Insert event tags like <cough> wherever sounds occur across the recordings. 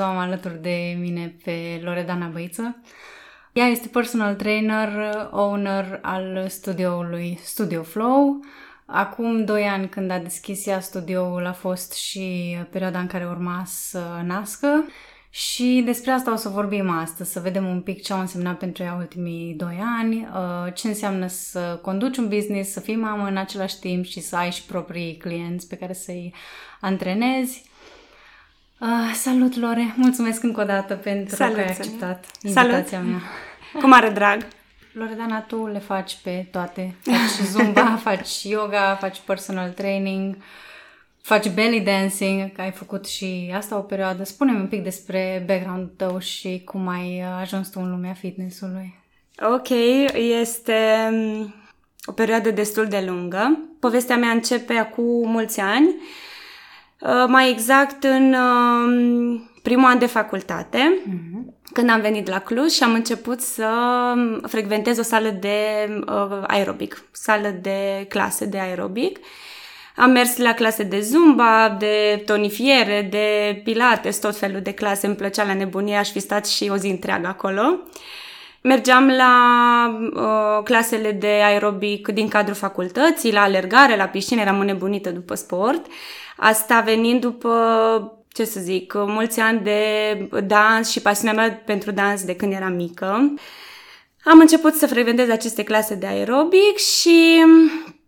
astăzi o am alături de mine pe Loredana Băiță. Ea este personal trainer, owner al studioului Studio Flow. Acum doi ani când a deschis ea studioul a fost și perioada în care urma să nască și despre asta o să vorbim astăzi, să vedem un pic ce au însemnat pentru ea ultimii doi ani, uh, ce înseamnă să conduci un business, să fii mamă în același timp și să ai și proprii clienți pe care să-i antrenezi. Uh, salut, Lore! Mulțumesc încă o dată pentru salut, că ai acceptat invitația salut. mea. Cu mare drag! Loredana, tu le faci pe toate. Faci zumba, <laughs> faci yoga, faci personal training, faci belly dancing, că ai făcut și asta o perioadă. Spune-mi un pic despre background tău și cum ai ajuns tu în lumea fitnessului. Ok, este um, o perioadă destul de lungă. Povestea mea începe acum mulți ani, uh, mai exact în um, primul an de facultate. Mm-hmm când am venit la Cluj și am început să frecventez o sală de uh, aerobic, sală de clase de aerobic. Am mers la clase de zumba, de tonifiere, de pilates, tot felul de clase. Îmi plăcea la nebunie, aș fi stat și o zi întreagă acolo. Mergeam la uh, clasele de aerobic din cadrul facultății, la alergare, la piscină, eram nebunită după sport. Asta venind după ce să zic, mulți ani de dans și pasiunea mea pentru dans de când eram mică. Am început să frecventez aceste clase de aerobic și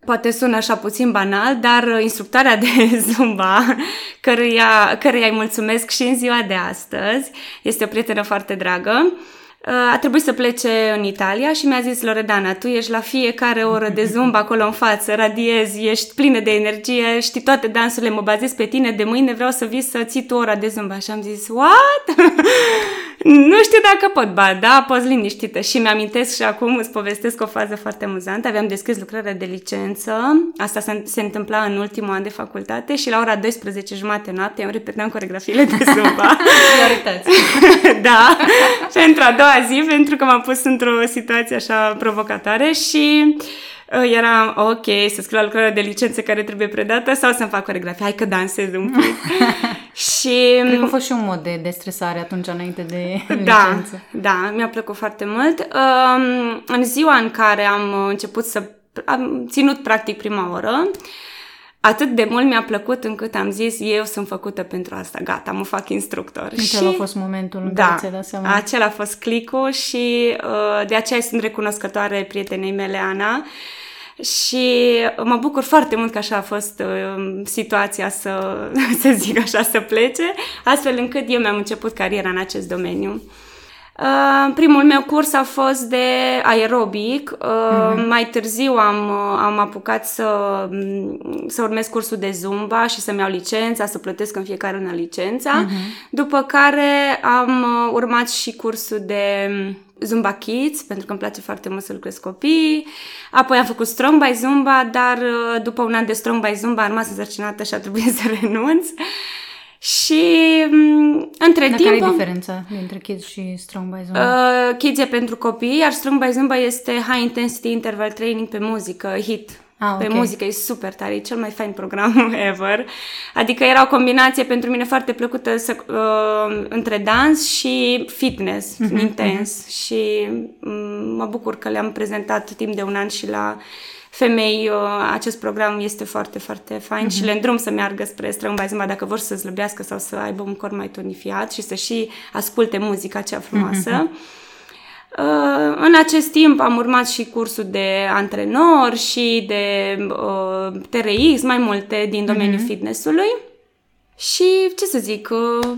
poate sună așa puțin banal, dar instructarea de <laughs> Zumba, căruia, căruia îi mulțumesc și în ziua de astăzi, este o prietenă foarte dragă, a trebuit să plece în Italia și mi-a zis Loredana, tu ești la fiecare oră de zumba acolo în față, radiezi, ești plină de energie, știi toate dansurile, mă bazez pe tine, de mâine vreau să vii să ții tu ora de zumba. Și am zis, what? <laughs> nu știu dacă pot, ba da, poți liniștită. Și mi-amintesc și acum îți povestesc o fază foarte amuzantă. Aveam deschis lucrarea de licență, asta se, se întâmpla în ultimul an de facultate și la ora 12 jumate noapte am repetam coregrafiile de <laughs> zumba. <laughs> da, pentru a doua doua zi pentru că m-am pus într-o situație așa provocatoare și uh, eram ok să scriu la lucrarea de licență care trebuie predată sau să-mi fac coregrafie. Hai că dansez un pic. <laughs> și... Cred că a fost și un mod de destresare atunci înainte de <laughs> da, licență. Da, mi-a plăcut foarte mult. Um, în ziua în care am început să... am ținut practic prima oră, atât de mult mi-a plăcut încât am zis, eu sunt făcută pentru asta, gata, mă fac instructor. Acela și... a fost momentul în da, care ți-ai dat seama. acela a fost clicul și uh, de aceea sunt recunoscătoare prietenei mele, Ana, și mă bucur foarte mult că așa a fost uh, situația să, <laughs> să zic așa, să plece, astfel încât eu mi-am început cariera în acest domeniu. Uh, primul meu curs a fost de aerobic. Uh, uh-huh. Mai târziu am, uh, am apucat să, mm, să urmez cursul de zumba și să-mi iau licența, să plătesc în fiecare lună licența. Uh-huh. După care am uh, urmat și cursul de mm, Zumba Kids, pentru că îmi place foarte mult să lucrez copii. Apoi am făcut Strong by Zumba, dar după un an de Strong by Zumba am rămas însărcinată și a trebuit <laughs> să renunț. Uh, și mm, între Dar timp... care e diferența dintre Kids și Strong by Zumba? Uh, kids e pentru copii, iar Strong by Zumba este High Intensity Interval Training pe muzică, HIT. Ah, pe okay. muzică, e super tare, e cel mai fain program <laughs> ever. Adică era o combinație pentru mine foarte plăcută să, uh, între dans și fitness, uh-huh, intens. Uh-huh. Și um, mă bucur că le-am prezentat timp de un an și la femei, acest program este foarte, foarte fain uh-huh. și mhm. le îndrum să meargă spre strămbazima dacă vor să slăbească sau să aibă un corp mai tonifiat și să și asculte muzica cea frumoasă. Uh-huh. Uh, în acest timp am urmat și cursul de antrenor și de uh, TRX, mai multe din domeniul uh-huh. fitnessului. Și ce să zic, uh,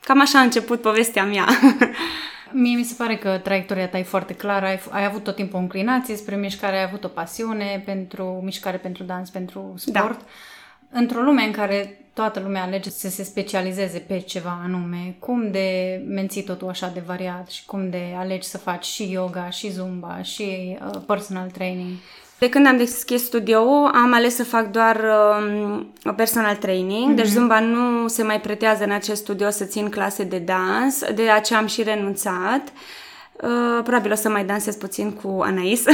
cam așa a început povestea mea. <laughs> Mie mi se pare că traiectoria ta e foarte clară, ai, ai avut tot timpul o înclinație spre mișcare, ai avut o pasiune pentru mișcare, pentru dans, pentru sport. Da. Într-o lume în care toată lumea alege să se specializeze pe ceva anume, cum de menții totul așa de variat și cum de alegi să faci și yoga, și zumba, și uh, personal training? De când am deschis studioul, am ales să fac doar uh, personal training, mm-hmm. deci Zumba nu se mai pretează în acest studio să țin clase de dans, de aceea am și renunțat. Uh, probabil o să mai dansez puțin cu Anais,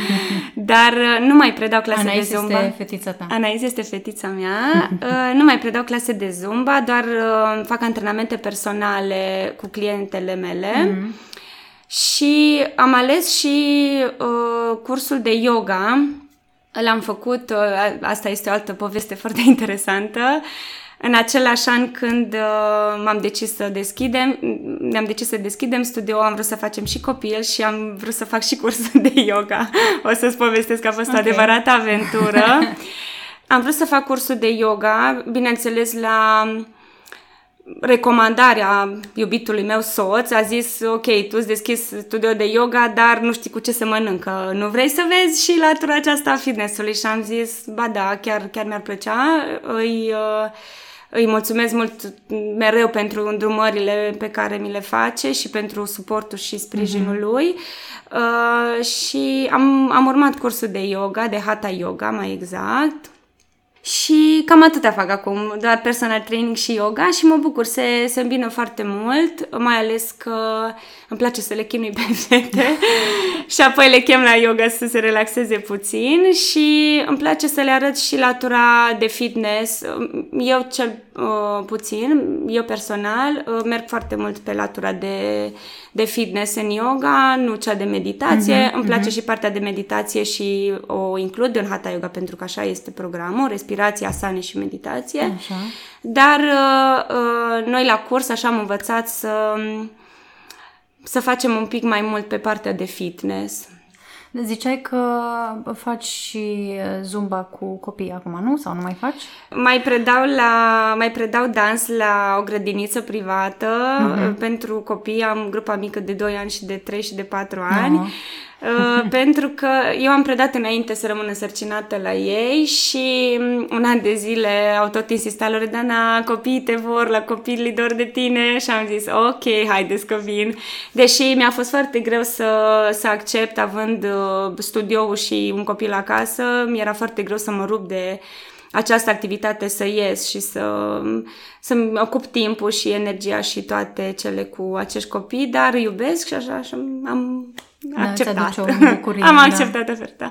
<laughs> dar uh, nu mai predau clase Anais de zumba. este fetița ta. Anais este fetița mea. Uh, nu mai predau clase de zumba, doar uh, fac antrenamente personale cu clientele mele. Mm-hmm. Și am ales și uh, cursul de yoga. L-am făcut, uh, asta este o altă poveste <laughs> foarte interesantă. În același an când uh, m-am decis să deschidem, ne-am decis să deschidem studio, am vrut să facem și copil și am vrut să fac și cursul <laughs> de yoga. O să-ți povestesc că a fost okay. o adevărată aventură. am vrut să fac cursul de yoga, bineînțeles la recomandarea iubitului meu soț, a zis, ok, tu îți deschizi studio de yoga, dar nu știi cu ce se mănâncă. Nu vrei să vezi și latura aceasta a fitness-ului? Și am zis, ba da, chiar, chiar mi-ar plăcea. Îi, uh, îi mulțumesc mult mereu pentru îndrumările pe care mi le face și pentru suportul și sprijinul mm-hmm. lui. Uh, și am, am urmat cursul de yoga, de hatha yoga mai exact și cam atâta fac acum, doar personal training și yoga și mă bucur, se, se îmbină foarte mult, mai ales că îmi place să le chinui pe fete <laughs> și apoi le chem la yoga să se relaxeze puțin și îmi place să le arăt și latura de fitness. Eu cel uh, puțin, eu personal, uh, merg foarte mult pe latura de, de fitness în yoga, nu cea de meditație. Uh-huh, îmi place uh-huh. și partea de meditație și o includ în Hatha Yoga pentru că așa este programul, respirație, asane și meditație. Așa. Dar uh, uh, noi la curs așa am învățat să să facem un pic mai mult pe partea de fitness. Ziceai că faci și zumba cu copii acum, nu? Sau nu mai faci? Mai predau, la, mai predau dans la o grădiniță privată uh-huh. pentru copii. Am grupa mică de 2 ani și de 3 și de 4 ani. Uh-huh. Uh, <laughs> pentru că eu am predat înainte să rămân însărcinată la ei și mm, un an de zile au tot insistat Loredana, copiii te vor, la copiii dor de tine și am zis ok, haideți că vin. Deși mi-a fost foarte greu să, să accept având uh, studioul și un copil acasă, mi-era foarte greu să mă rup de această activitate să ies și să, să-mi ocup timpul și energia și toate cele cu acești copii, dar iubesc și așa și am da, acceptat. O bucurie, Am da. acceptat oferta.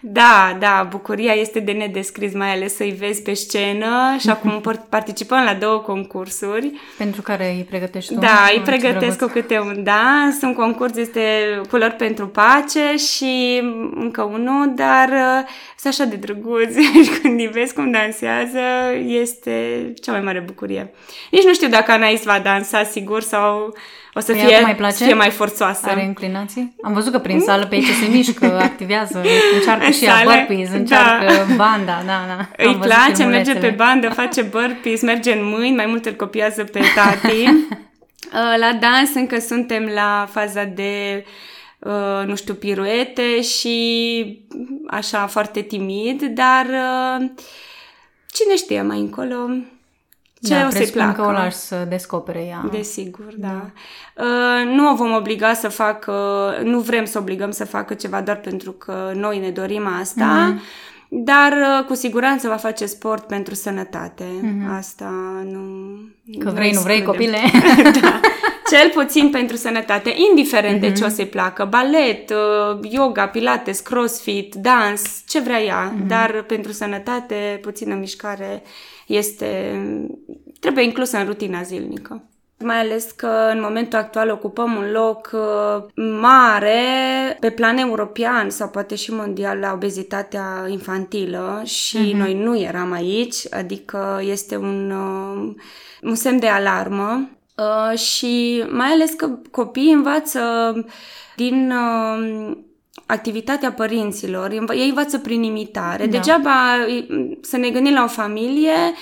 Da, da, bucuria este de nedescris, mai ales să-i vezi pe scenă și <laughs> acum participăm la două concursuri. Pentru care îi pregătești tu? Da, îi pregătesc cu câte un dans. Un concurs este Culori pentru Pace și încă unul, dar uh, sunt așa de drăguți <laughs> și când îi vezi cum dansează, este cea mai mare bucurie. Nici nu știu dacă Anais va dansa, sigur, sau o să fie mai, place? fie mai forțoasă. Are inclinații? Am văzut că prin sală pe aici se mișcă, <laughs> activează, încearcă și ea burpees, încearcă da. banda, da, da. Îi Am place, merge pe bandă, face burpees, merge în mâini, mai mult îl copiază pe <laughs> tati. <laughs> Uh, la dans încă suntem la faza de uh, nu știu, piruete și așa foarte timid, dar uh, cine știe mai încolo ce da, o să-i placă. că o lași să descopere ea. Desigur, da. da. Uh, nu o vom obliga să facă, nu vrem să obligăm să facă ceva doar pentru că noi ne dorim asta, mm-hmm. dar uh, cu siguranță va face sport pentru sănătate. Mm-hmm. Asta nu... Că vrei, nu vrei, copile. <laughs> da. <laughs> Cel puțin pentru sănătate, indiferent mm-hmm. de ce o să-i placă. Balet, uh, yoga, pilates, crossfit, dans, ce vrea ea, mm-hmm. dar pentru sănătate, puțină mișcare este, trebuie inclusă în rutina zilnică. Mai ales că în momentul actual ocupăm un loc uh, mare pe plan european sau poate și mondial la obezitatea infantilă și uh-huh. noi nu eram aici, adică este un, uh, un semn de alarmă uh, și mai ales că copiii învață din activitatea părinților, ei învață prin imitare. Da. Degeaba să ne gândim la o familie,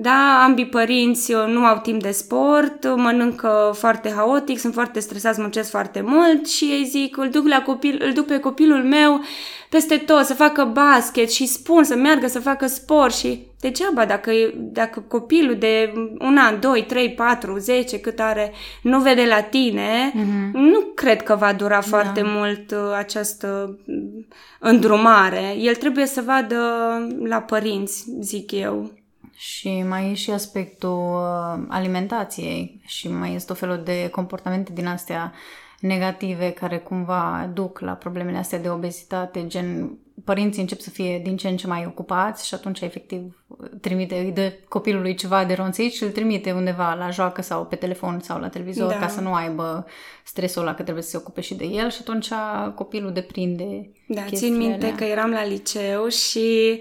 da, ambii părinți uh, nu au timp de sport, mănâncă foarte haotic, sunt foarte stresați, muncesc foarte mult și ei zic, îl duc, la copil, îl duc pe copilul meu peste tot, să facă basket și spun să meargă să facă sport și degeaba dacă, dacă copilul de un an, doi, trei, patru, zece, cât are, nu vede la tine, mm-hmm. nu cred că va dura foarte da. mult uh, această îndrumare. El trebuie să vadă la părinți, zic eu. Și mai e și aspectul uh, alimentației și mai este o felul de comportamente din astea negative care cumva duc la problemele astea de obezitate, gen părinții încep să fie din ce în ce mai ocupați și atunci efectiv trimite, îi dă copilului ceva de ronțit și îl trimite undeva la joacă sau pe telefon sau la televizor da. ca să nu aibă stresul ăla că trebuie să se ocupe și de el și atunci copilul deprinde Da, țin minte alea. că eram la liceu și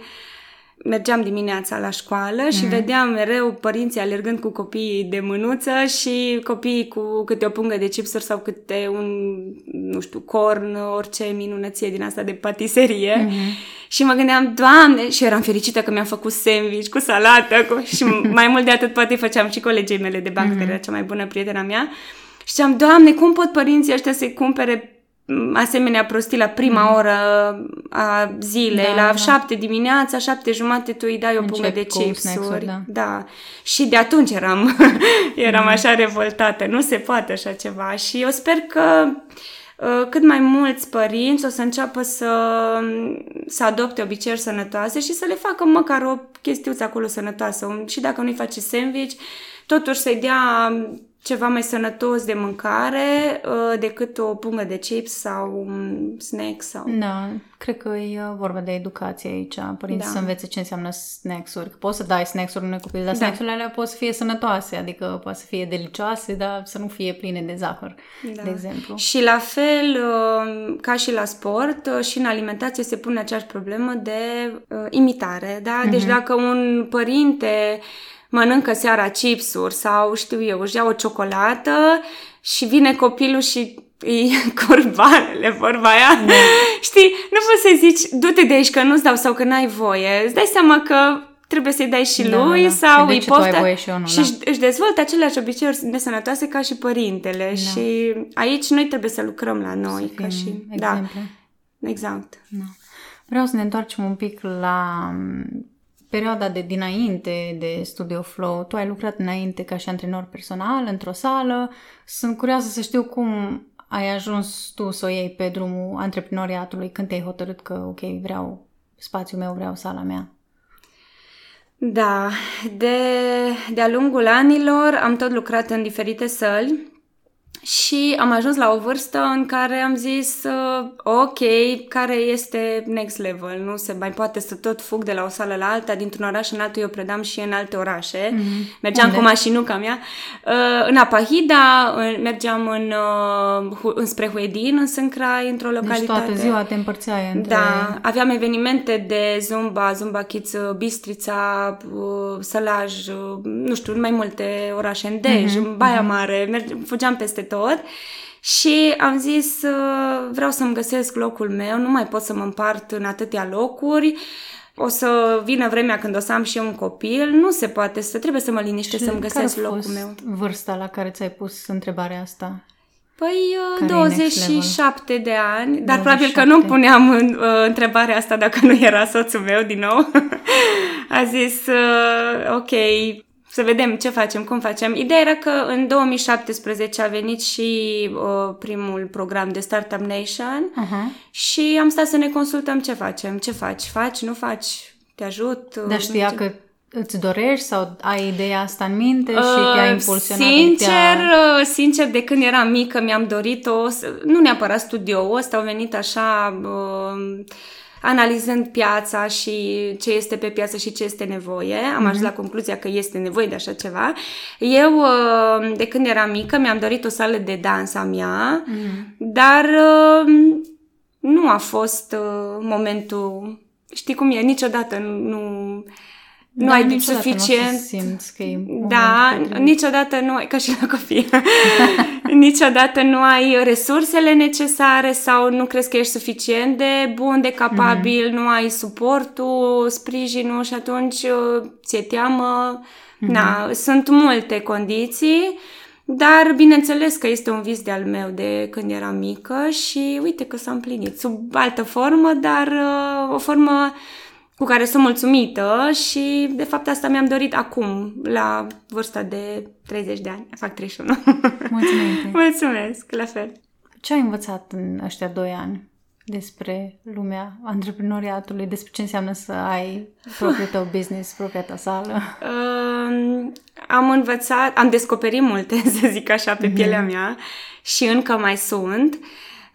mergeam dimineața la școală mm-hmm. și mhm. vedeam mereu părinții alergând cu copiii de mânuță și copiii cu câte o pungă de chipsuri sau câte un, nu știu, corn, orice minunăție din asta de patiserie. Mm-hmm. Și mă gândeam, Doamne, și eram fericită că mi-am făcut sandwich cu salată cu... și <laughs> mai mult de atât poate făceam și colegii mele de bancă, mm-hmm. care era cea mai bună prietena mea. Și ziceam, Doamne, cum pot părinții ăștia să-i cumpere asemenea prostii la prima mm. oră a zilei, da, la da. șapte dimineața, șapte jumate tu îi dai o pungă de chipsuri. Da. da. Și de atunci eram, <laughs> eram mm. așa revoltată. Nu se poate așa ceva. Și eu sper că uh, cât mai mulți părinți o să înceapă să, să adopte obiceiuri sănătoase și să le facă măcar o chestiuță acolo sănătoasă. Și dacă nu-i face sandwich, totuși să-i dea ceva mai sănătos de mâncare uh, decât o pungă de chips sau un snack sau... Da, cred că e vorba de educație aici. Părinții da. să învețe ce înseamnă snacks-uri. Că poți să dai snacks-uri unui copil, dar da. snacks-urile alea pot să fie sănătoase, adică pot să fie delicioase, dar să nu fie pline de zahăr, da. de exemplu. Și la fel, uh, ca și la sport, uh, și în alimentație se pune aceeași problemă de imitare, da? Deci mm-hmm. dacă un părinte mănâncă seara chipsuri sau, știu eu, își ia o ciocolată și vine copilul și îi <laughs> curbanele, vorba aia. Da. Știi, nu poți să zici, du-te de aici că nu-ți dau sau că n-ai voie. Îți dai seama că trebuie să-i dai și da, lui da, sau îi poftă și, eu nu, și da. își dezvoltă aceleași obiceiuri nesănătoase ca și părintele da. și aici noi trebuie să lucrăm la noi. Să ca și, exemple. Da, exact. Da. Vreau să ne întoarcem un pic la perioada de dinainte de Studio Flow, tu ai lucrat înainte ca și antrenor personal într-o sală. Sunt curioasă să știu cum ai ajuns tu să o iei pe drumul antreprenoriatului când te-ai hotărât că, ok, vreau spațiul meu, vreau sala mea. Da, de, de-a lungul anilor am tot lucrat în diferite săli și am ajuns la o vârstă în care am zis, uh, ok, care este next level? Nu se mai poate să tot fug de la o sală la alta, dintr-un oraș în altul, eu predam și în alte orașe. Mm-hmm. Mergeam Unde? cu mașinuca mea. Uh, în Apahida, în, mergeam în, uh, înspre Huedin, în Sâncrai, într-o localitate. Deci toată ziua te împărțeai între... Da, aveam evenimente de Zumba, Zumba Kids, uh, Bistrița, uh, Sălaj, uh, nu știu, mai multe orașe, în Dej, mm-hmm. în Baia mhm. Mare, merge, fugeam peste tot tot. Și am zis, vreau să-mi găsesc locul meu, nu mai pot să mă împart în atâtea locuri, o să vină vremea când o să am și eu un copil, nu se poate, să trebuie să mă liniște, să-mi găsesc locul meu. vârsta la care ți-ai pus întrebarea asta? Păi care 27 de ani, dar 27. probabil că nu puneam în, uh, întrebarea asta dacă nu era soțul meu din nou. <laughs> a zis, uh, ok, să vedem ce facem, cum facem. Ideea era că în 2017 a venit și uh, primul program de Startup Nation uh-huh. și am stat să ne consultăm ce facem, ce faci, faci, nu faci, te ajut. Dar știa ce... că îți dorești sau ai ideea asta în minte și uh, te-a impulsionat? Sincer, te-a... Uh, sincer, de când eram mică mi-am dorit-o, nu neapărat studio ăsta, au venit așa... Uh, analizând piața și ce este pe piață și ce este nevoie. Am mm-hmm. ajuns la concluzia că este nevoie de așa ceva. Eu, uh, de când eram mică, mi-am dorit o sală de dans a mea, mm-hmm. dar uh, nu a fost uh, momentul... Știi cum e? Niciodată nu nu da, ai suficient. Nu simți că e da, niciodată nu ai, ca și la copii, <laughs> niciodată nu ai resursele necesare sau nu crezi că ești suficient de bun, de capabil, mm-hmm. nu ai suportul, sprijinul și atunci uh, ți-e teamă. Mm-hmm. Na, sunt multe condiții, dar bineînțeles că este un vis de-al meu de când eram mică și uite că s-a împlinit sub altă formă, dar uh, o formă cu care sunt mulțumită și de fapt asta mi-am dorit acum, la vârsta de 30 de ani. Fac 31. Mulțumesc! <laughs> Mulțumesc, la fel! Ce ai învățat în ăștia doi ani? despre lumea antreprenoriatului, despre ce înseamnă să ai propriul tău business, propria ta sală? Uh, am învățat, am descoperit multe, <laughs> să zic așa, pe pielea mea și încă mai sunt.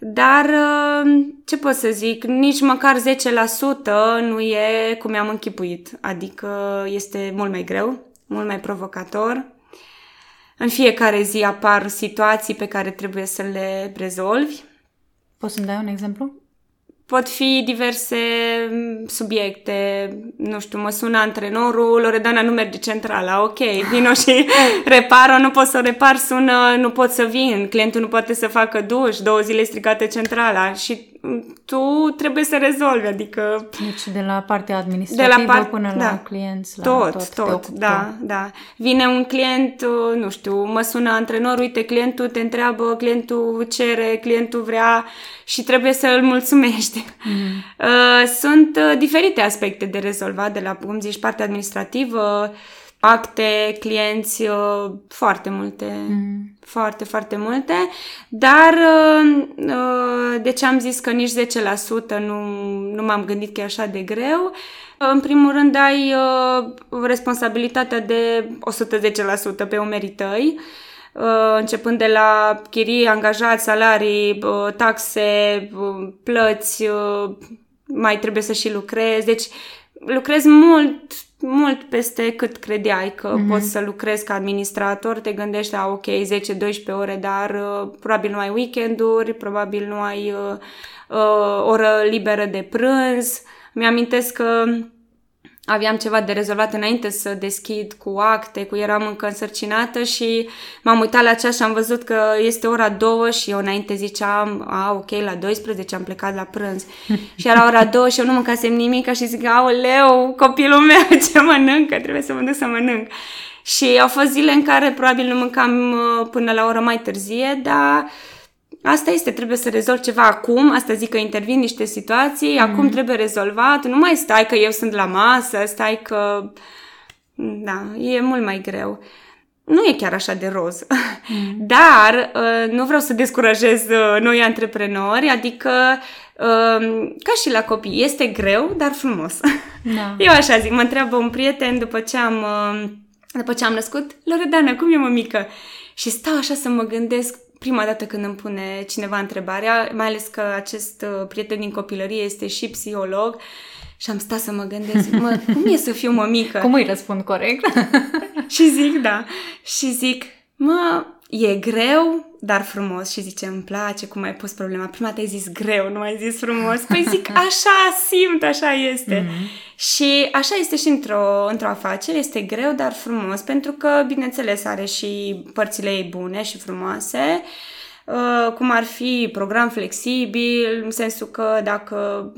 Dar, uh, ce pot să zic, nici măcar 10% nu e cum mi-am închipuit. Adică este mult mai greu, mult mai provocator. În fiecare zi apar situații pe care trebuie să le rezolvi. Poți să-mi dai un exemplu? Pot fi diverse mm, subiecte, nu știu, mă sună antrenorul, Loredana nu merge centrala, ok, vino și <laughs> repar nu pot să repar, sună, nu pot să vin, clientul nu poate să facă duș, două zile stricate centrala și tu trebuie să rezolvi, adică... Deci de la partea administrativă de la part... până da. la clienți, la tot, tot, tot, da, da. Vine un client, uh, nu știu, mă sună antrenor, uite, clientul te întreabă, clientul cere, clientul vrea și trebuie să îl mulțumești. <laughs> Mm. Sunt uh, diferite aspecte de rezolvat de la, cum zici, partea administrativă, acte, clienți, foarte multe. Mm foarte, foarte multe, dar uh, uh, de ce am zis că nici 10% nu, nu m-am gândit că e așa de greu? În primul rând ai uh, responsabilitatea de 110% pe umerii tăi, începând de la chirii, angajați, salarii, taxe, plăți, mai trebuie să și lucrezi, deci lucrezi mult mult peste cât credeai că mm-hmm. poți să lucrezi ca administrator, te gândești, a, ok, 10-12 ore, dar uh, probabil nu ai weekenduri, probabil nu ai uh, uh, oră liberă de prânz. Mi-amintesc că aveam ceva de rezolvat înainte să deschid cu acte, cu eram încă însărcinată și m-am uitat la ceas și am văzut că este ora 2 și eu înainte ziceam, a, ok, la 12 am plecat la prânz. <laughs> și era ora 2 și eu nu mâncasem nimic și zic, aoleu, copilul meu <laughs> ce mănâncă, trebuie să mă duc să mănânc. Și au fost zile în care probabil nu mâncam uh, până la ora mai târzie, dar Asta este, trebuie să rezolv ceva acum, asta zic că intervin niște situații, mm-hmm. acum trebuie rezolvat, nu mai stai că eu sunt la masă, stai că... Da, e mult mai greu. Nu e chiar așa de roz. Mm. <laughs> Dar uh, nu vreau să descurajez uh, noi antreprenori, adică uh, ca și la copii, este greu, dar frumos. Da. <laughs> Eu așa zic, mă întreabă un prieten după ce am, după ce am născut, Loredana, cum e mămică? Și stau așa să mă gândesc, prima dată când îmi pune cineva întrebarea, mai ales că acest uh, prieten din copilărie este și psiholog și am stat să mă gândesc, mă, cum e să fiu mămică? Cum îi răspund corect? și zic, da, și zic, mă, e greu, dar frumos. Și zice, îmi place cum ai pus problema. Prima dată ai zis greu, nu ai zis frumos. Păi zic, <laughs> așa simt, așa este. Mm-hmm. Și așa este și într-o, într-o afacere, este greu, dar frumos, pentru că, bineînțeles, are și părțile ei bune și frumoase, uh, cum ar fi program flexibil, în sensul că dacă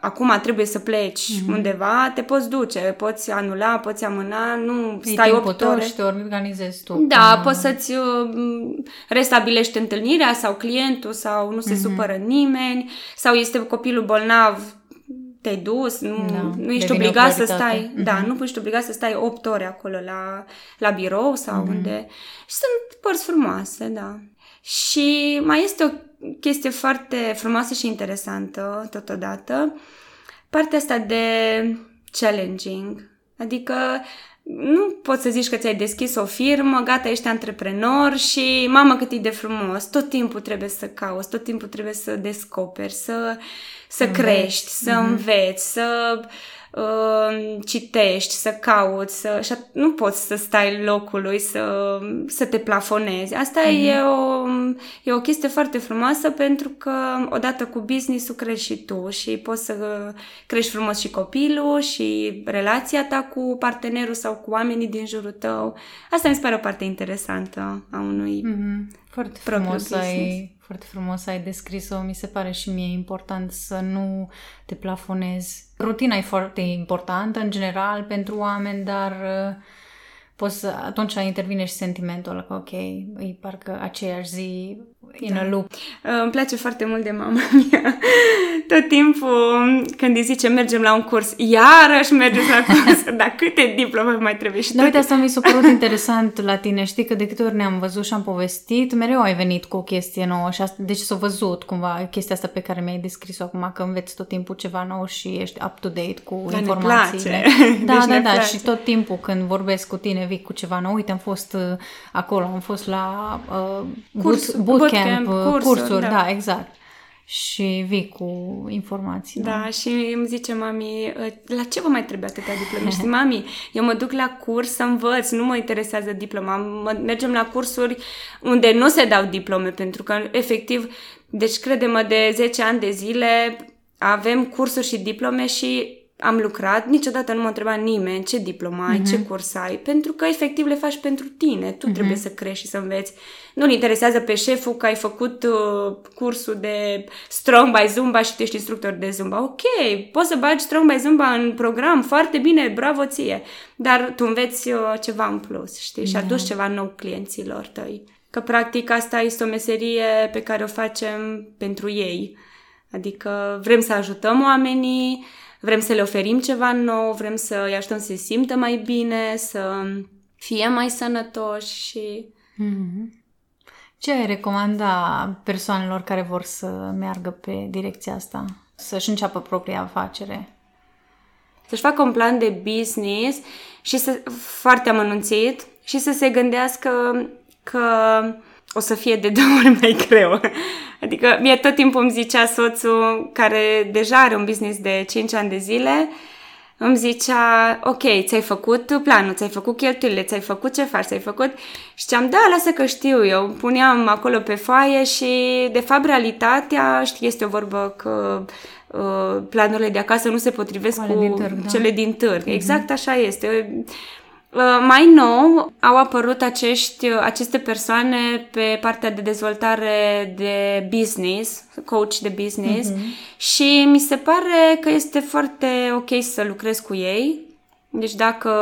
acum trebuie să pleci mm-hmm. undeva, te poți duce, poți anula, poți amâna, nu Ei stai 8 ore. și te organizezi tu. Da, cum... poți să-ți uh, restabilești întâlnirea sau clientul sau nu se mm-hmm. supără nimeni sau este copilul bolnav, te-ai dus, nu, da, nu ești obligat să stai, mm-hmm. da, nu ești obligat să stai 8 ore acolo la, la birou sau mm-hmm. unde. Și sunt părți frumoase, da. Și mai este o chestie foarte frumoasă și interesantă totodată, partea asta de challenging. Adică nu poți să zici că ți-ai deschis o firmă, gata, ești antreprenor și mamă cât e de frumos. Tot timpul trebuie să cauți, tot timpul trebuie să descoperi, să, să crești, să mm-hmm. înveți, să uh, citești, să cauți, să, și nu poți să stai locului, să, să te plafonezi. Asta mm-hmm. e, o, e o chestie foarte frumoasă pentru că odată cu business-ul crești și tu și poți să crești frumos și copilul și relația ta cu partenerul sau cu oamenii din jurul tău. Asta mi se pare o parte interesantă a unui mm-hmm. Foarte frumos ai, foarte frumos ai descris-o. Mi se pare și mie important să nu te plafonezi. Rutina e foarte importantă în general pentru oameni, dar uh, poți să, atunci intervine și sentimentul ăla că ok, e parcă aceeași zi, in da. a loop. Uh, îmi place foarte mult de mama <laughs> mea. Tot timpul când îi zice mergem la un curs, iarăși mergeți la <laughs> curs, dar câte diplome mai trebuie? Și da, uite, asta mi s-a părut <laughs> interesant la tine. Știi că de câte ori ne-am văzut și am povestit, mereu ai venit cu o chestie nouă și asta, deci s-a văzut cumva chestia asta pe care mi-ai descris-o acum, că înveți tot timpul ceva nou și ești up-to-date cu da, informațiile. Da, deci da, da, place. și tot timpul când vorbesc cu tine, vii cu ceva nou. Uite, am fost uh, acolo, am fost la uh, Curs, boot, bootcamp, bootcamp uh, cursuri, cursuri da. da, exact. Și vii cu informații. Da, da și îmi zice mami, uh, la ce vă mai trebuie atâtea diplome? și mami, eu mă duc la curs să învăț, nu mă interesează diploma. Mă, mergem la cursuri unde nu se dau diplome, pentru că, efectiv, deci crede-mă, de 10 ani de zile avem cursuri și diplome și am lucrat, niciodată nu m-a întrebat nimeni ce diplomă ai, uh-huh. ce mhm. curs ai, pentru că efectiv le faci pentru tine. Tu uh-huh. trebuie să crești și să înveți. Nu-l interesează pe șeful că ai făcut uh, cursul de Strong by Zumba și tu ești instructor de Zumba. Ok, poți să bagi Strong by Zumba în program, foarte bine, bravo ție. Dar tu înveți uh, ceva în plus, știi? Și aduci ceva nou clienților tăi. Că practic asta este o meserie pe care o facem pentru ei. Adică vrem să ajutăm oamenii, vrem să le oferim ceva nou, vrem să îi ajutăm să se simtă mai bine, să fie mai sănătoși și... Mm-hmm. Ce ai recomanda persoanelor care vor să meargă pe direcția asta? Să-și înceapă propria afacere? Să-și facă un plan de business și să, foarte amănunțit și să se gândească că o să fie de două ori mai greu. Adică mie tot timpul îmi zicea soțul, care deja are un business de 5 ani de zile, îmi zicea, ok, ți-ai făcut planul, ți-ai făcut cheltuielile, ți-ai făcut ce faci, ți-ai făcut... Și ziceam, da, lasă că știu eu. Puneam acolo pe foaie și, de fapt, realitatea, știi, este o vorbă că uh, planurile de acasă nu se potrivesc cu din târg, da. cele din târg. Mm-hmm. Exact așa este. Uh, mai nou au apărut acești, uh, aceste persoane pe partea de dezvoltare de business, coach de business uh-huh. și mi se pare că este foarte ok să lucrezi cu ei deci dacă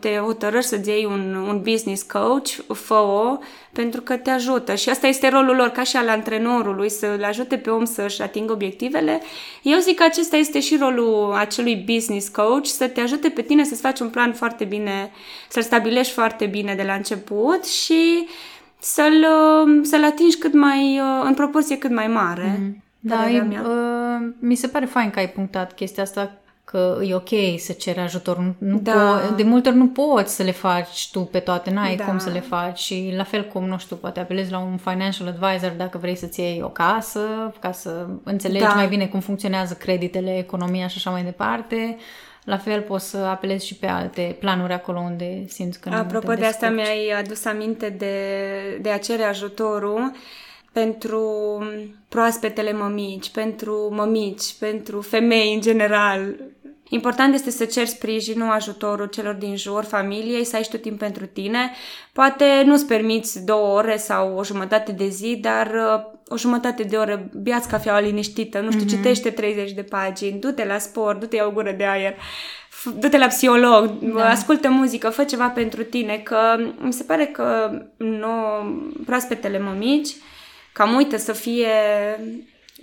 te hotărăști să-ți iei un, un business coach, fă-o pentru că te ajută. Și asta este rolul lor, ca și al antrenorului, să-l ajute pe om să-și atingă obiectivele. Eu zic că acesta este și rolul acelui business coach, să te ajute pe tine să-ți faci un plan foarte bine, să-l stabilești foarte bine de la început și să-l, să-l atingi cât mai, în proporție cât mai mare. Mm-hmm. Da, e, uh, mi se pare fain că ai punctat chestia asta că e ok să ceri ajutor. Nu da. po- de multe ori nu poți să le faci tu pe toate, n-ai da. cum să le faci și la fel cum, nu știu, poate apelezi la un financial advisor dacă vrei să-ți iei o casă, ca să înțelegi da. mai bine cum funcționează creditele, economia și așa mai departe. La fel poți să apelezi și pe alte planuri acolo unde simți că nu Apropo te de asta mi-ai adus aminte de, de a cere ajutorul pentru proaspetele mămici, pentru mămici, pentru femei în general. Important este să ceri sprijinul, ajutorul celor din jur, familiei, să ai și tu timp pentru tine. Poate nu-ți permiți două ore sau o jumătate de zi, dar uh, o jumătate de oră biați cafeaua liniștită, nu știu, mm-hmm. citește 30 de pagini, du-te la sport, du-te ia o gură de aer, du-te la psiholog, da. ascultă muzică, fă ceva pentru tine, că mi se pare că nu, proaspetele mămici cam uită să fie,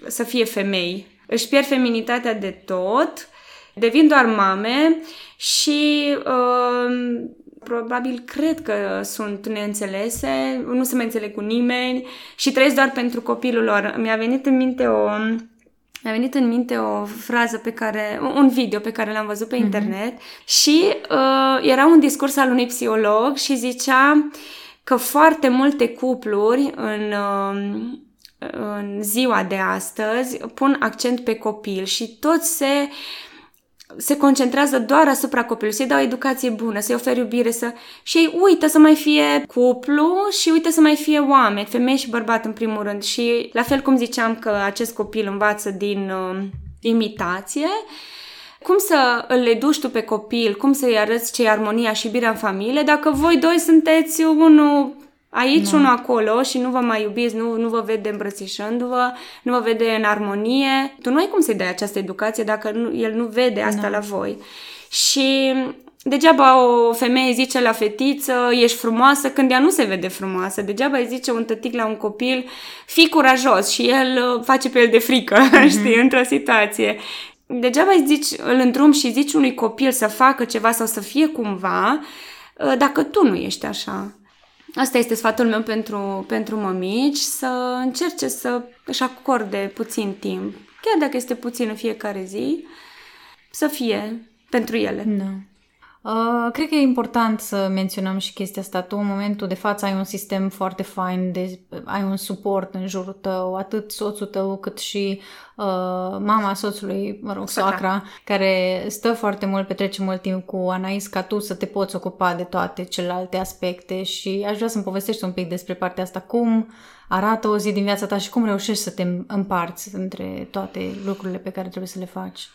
să fie femei. Își pierd feminitatea de tot devin doar mame și uh, probabil cred că sunt neînțelese, nu se mai înțeleg cu nimeni și trăiesc doar pentru copilul lor. Mi-a venit în minte o mi-a venit în minte o frază pe care, un video pe care l-am văzut pe mm-hmm. internet și uh, era un discurs al unui psiholog și zicea că foarte multe cupluri în, uh, în ziua de astăzi pun accent pe copil și toți se uh, se concentrează doar asupra copilului, să-i dau educație bună, să-i ofer iubire, să... și ei uită să mai fie cuplu și uită să mai fie oameni, femei și bărbat în primul rând. Și la fel cum ziceam că acest copil învață din uh, imitație, cum să îl educi tu pe copil, cum să-i arăți ce e armonia și iubirea în familie, dacă voi doi sunteți unul aici, nu. unul acolo și nu vă mai iubiți, nu, nu vă vede îmbrățișându-vă, nu vă vede în armonie. Tu nu ai cum să-i dai această educație dacă nu, el nu vede asta nu. la voi. Și Degeaba o femeie zice la fetiță, ești frumoasă, când ea nu se vede frumoasă. Degeaba îi zice un tătic la un copil, fii curajos și el uh, face pe el de frică, mm-hmm. <laughs> știi, într-o situație. Degeaba îi zici, îl îndrum și zici unui copil să facă ceva sau să fie cumva, uh, dacă tu nu ești așa. Asta este sfatul meu pentru, pentru mămici, să încerce să își acorde puțin timp, chiar dacă este puțin în fiecare zi, să fie pentru ele. Da. Uh, cred că e important să menționăm și chestia asta. Tu, în momentul de față, ai un sistem foarte fain, de, ai un suport în jurul tău, atât soțul tău, cât și uh, mama soțului, mă rog, soacra, soacra, care stă foarte mult, petrece mult timp cu Anais, ca tu să te poți ocupa de toate celelalte aspecte și aș vrea să-mi povestești un pic despre partea asta. Cum arată o zi din viața ta și cum reușești să te împarți între toate lucrurile pe care trebuie să le faci?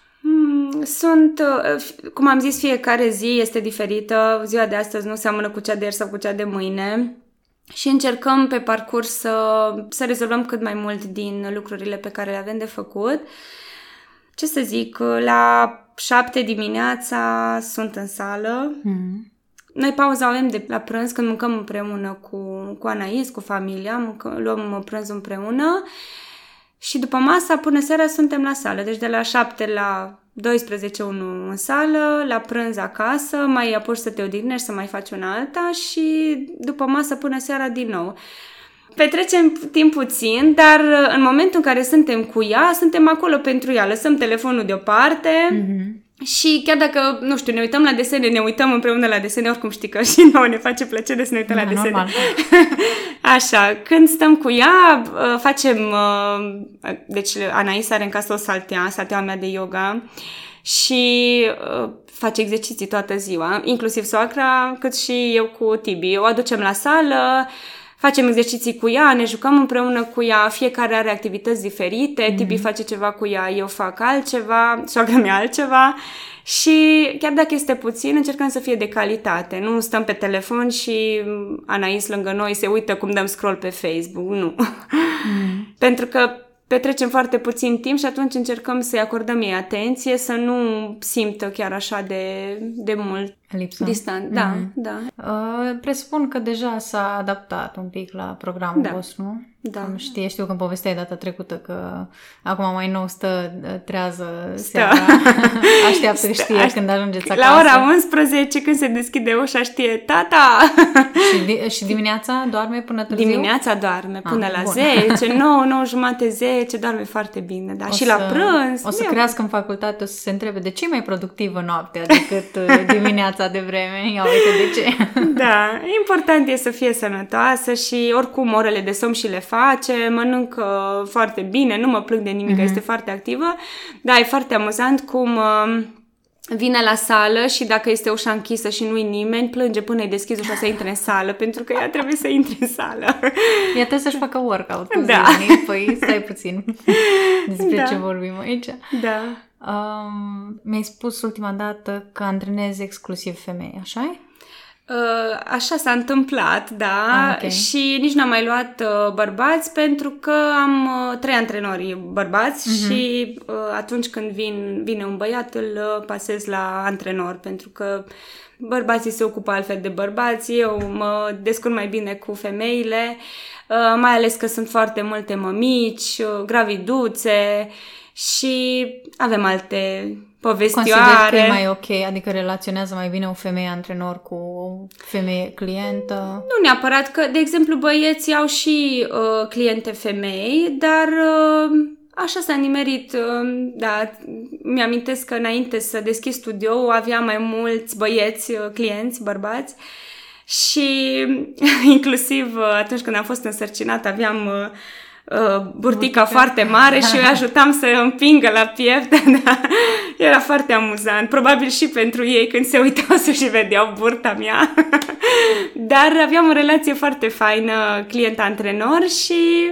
Sunt, uh, cum am zis, fiecare zi este diferită. Ziua de astăzi nu seamănă cu cea de ieri sau cu cea de mâine. Și încercăm pe parcurs să, să rezolvăm cât mai mult din lucrurile pe care le avem de făcut. Ce să zic, la șapte dimineața sunt în sală. Mm. Noi pauza avem de la prânz când mâncăm împreună cu, cu Anais, cu familia, mâncăm, luăm prânz împreună. Și după masa, până seara, suntem la sală. Deci de la 7 la 12 unul în sală, la prânz acasă, mai apuci să te odihnești, să mai faci una alta și după masă până seara din nou. Petrecem timp puțin, dar în momentul în care suntem cu ea, suntem acolo pentru ea. Lăsăm telefonul deoparte mm-hmm. Și chiar dacă, nu știu, ne uităm la desene, ne uităm împreună la desene, oricum știi că <laughs> și nouă ne face plăcere să ne uităm da, la desene. <laughs> Așa, când stăm cu ea, uh, facem, uh, deci Anaisa are în casă o saltea, salteaua mea de yoga și uh, face exerciții toată ziua, inclusiv soacra, cât și eu cu Tibi. O aducem la sală, facem exerciții cu ea, ne jucăm împreună cu ea, fiecare are activități diferite, mm-hmm. Tibi face ceva cu ea, eu fac altceva, soacra mea altceva și chiar dacă este puțin, încercăm să fie de calitate. Nu stăm pe telefon și Anais lângă noi se uită cum dăm scroll pe Facebook. Nu. Mm. <laughs> Pentru că petrecem foarte puțin timp și atunci încercăm să-i acordăm ei atenție, să nu simtă chiar așa de, de mult Lipsă. distant. Da, mm-hmm. da. Uh, presupun că deja s-a adaptat un pic la programul da. vostru, nu? Da. Am știe, știu că povesteai data trecută că acum mai nou stă trează seara, <laughs> așteaptă stă, știe aș... când ajungeți acasă. La ora 11 când se deschide ușa știe tata! și, <laughs> și dimineața doarme până târziu? Dimineața doarme până ah, la bun. 10, 9, 9 jumate, 10, doarme foarte bine, da. O și să, la prânz. O să eu... crească în facultate, o să se întrebe de ce e mai productivă noaptea decât uh, <laughs> dimineața de vreme? Ia uite de ce. da, important e să fie sănătoasă și oricum orele de somn și le fac face, mănâncă foarte bine, nu mă plâng de nimic, mm-hmm. este foarte activă. Da, e foarte amuzant cum uh, vine la sală și dacă este ușa închisă și nu-i nimeni, plânge până îi deschizi ușa să intre în sală, pentru că ea trebuie să intre în sală. Ea trebuie să-și facă workout cu <laughs> da. Păi stai puțin <laughs> despre da. ce vorbim aici. Da. Um, mi-ai spus ultima dată că antrenezi exclusiv femei, așa e? Uh, așa s-a întâmplat, da, ah, okay. și nici n-am mai luat uh, bărbați pentru că am uh, trei antrenori bărbați uh-huh. și uh, atunci când vin, vine un băiat îl uh, pasez la antrenor pentru că bărbații se ocupă altfel de bărbați, eu mă descurc mai bine cu femeile, uh, mai ales că sunt foarte multe mămici, uh, graviduțe și avem alte povestioare. Consider că e mai ok, adică relaționează mai bine o femeie antrenor cu o femeie clientă? Nu neapărat, că, de exemplu, băieții au și uh, cliente femei, dar uh, așa s-a nimerit, uh, da, mi-amintesc că înainte să deschid studio aveam mai mulți băieți, uh, clienți, bărbați, și <laughs> inclusiv uh, atunci când am fost însărcinat aveam uh, uh, burtica foarte mare și <laughs> eu ajutam să împingă la piept. <laughs> Da. Era foarte amuzant. Probabil și pentru ei când se uitau să și vedeau burta mea. <laughs> Dar aveam o relație foarte faină client-antrenor și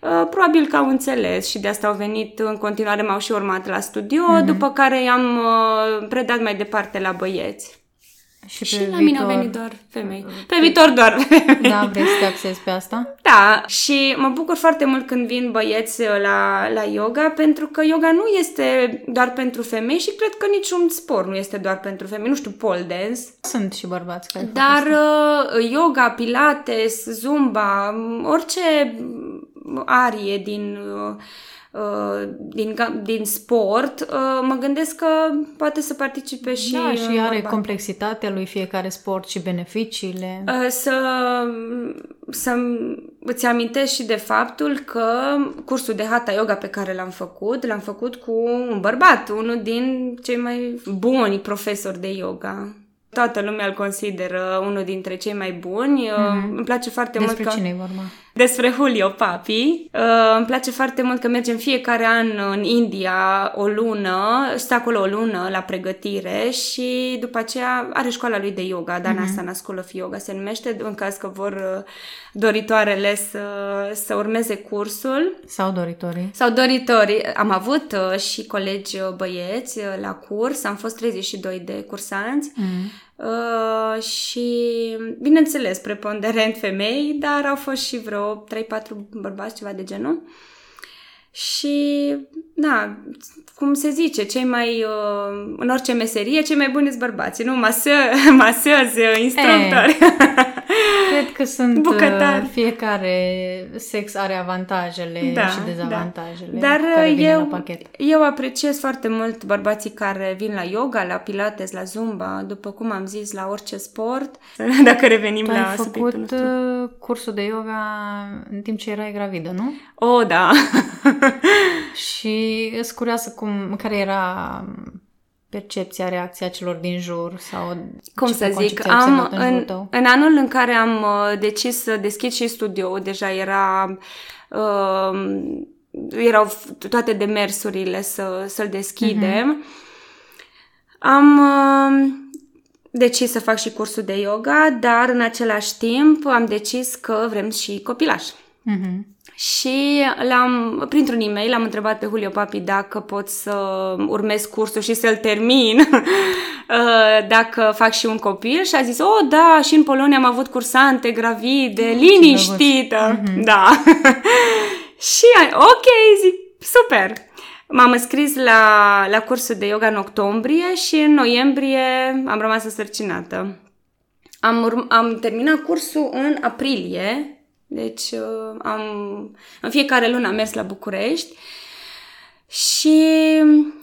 uh, probabil că au înțeles și de asta au venit în continuare, m-au și urmat la studio, mm-hmm. după care i-am uh, predat mai departe la băieți. Și, Și pe la viitor, mine au venit doar femei. Pe viitor doar femei. Da, vrei să te axezi pe asta? Da, și mă bucur foarte mult când vin băieți la, la yoga, pentru că yoga nu este doar pentru femei și cred că niciun sport nu este doar pentru femei. Nu știu, pole dance. Sunt și bărbați care fac Dar asta. uh, yoga, pilates, zumba, orice arie din, uh, uh, din, ga- din sport, uh, mă gândesc că poate să participe și da, și uh, are bărbați. complexitatea lui fiecare sport și beneficiile. Uh, să, să îți amintești și de faptul că cursul de Hatha Yoga pe care l-am făcut, l-am făcut cu un bărbat, unul din cei mai buni profesori de yoga. Toată lumea îl consideră unul dintre cei mai buni. Mm-hmm. Îmi place foarte Despre mult că... cine e vorba? Despre Julio Papi. Uh, îmi place foarte mult că mergem fiecare an în India o lună, stă acolo o lună la pregătire și după aceea are școala lui de yoga, Dhanasana School of Yoga se numește, în caz că vor uh, doritoarele să, să urmeze cursul. Sau doritorii? Sau doritorii. Am avut uh, și colegi uh, băieți uh, la curs, am fost 32 de cursanți. Mm. Uh, și, bineînțeles, preponderent femei, dar au fost și vreo 3-4 bărbați, ceva de genul. Și, da, cum se zice, cei mai, uh, în orice meserie, cei mai buni sunt bărbați, nu? Masă, <laughs> masăzi, instructori. <laughs> Cred că sunt Bucătari. uh, fiecare sex are avantajele Da, și dezavantajele Dar care vin eu, la pachet. eu apreciez foarte mult bărbații care vin la yoga, la pilates, la zumba, după cum am zis, la orice sport. <laughs> Dacă revenim Tu la ai subiectul făcut nostru. uh, cursul de yoga în timp ce erai gravidă, nu? Oh, da. <laughs> Și îți curioasă cum, care era percepția, reacția celor din jur sau Cum ce să zic, concepție ai am, observat în jurul în, tău? în anul în care am uh, decis să deschid și studioul, deja era, uh, erau f- toate demersurile să, să-l deschidem, am uh, decis să fac și cursul de yoga, dar în același timp am decis că vrem și copilaș. Mhm. Și l-am, printr-un e-mail am întrebat pe Julio Papi dacă pot să urmez cursul și să-l termin, <laughs> uh, dacă fac și un copil și a zis, oh da, și în Polonia am avut cursante gravide, liniștită, da. <laughs> și a- ok, zic, super. M-am înscris la, la cursul de yoga în octombrie și în noiembrie am rămas însărcinată. Am, urm- am terminat cursul în aprilie, deci uh, am, în fiecare lună am mers la București și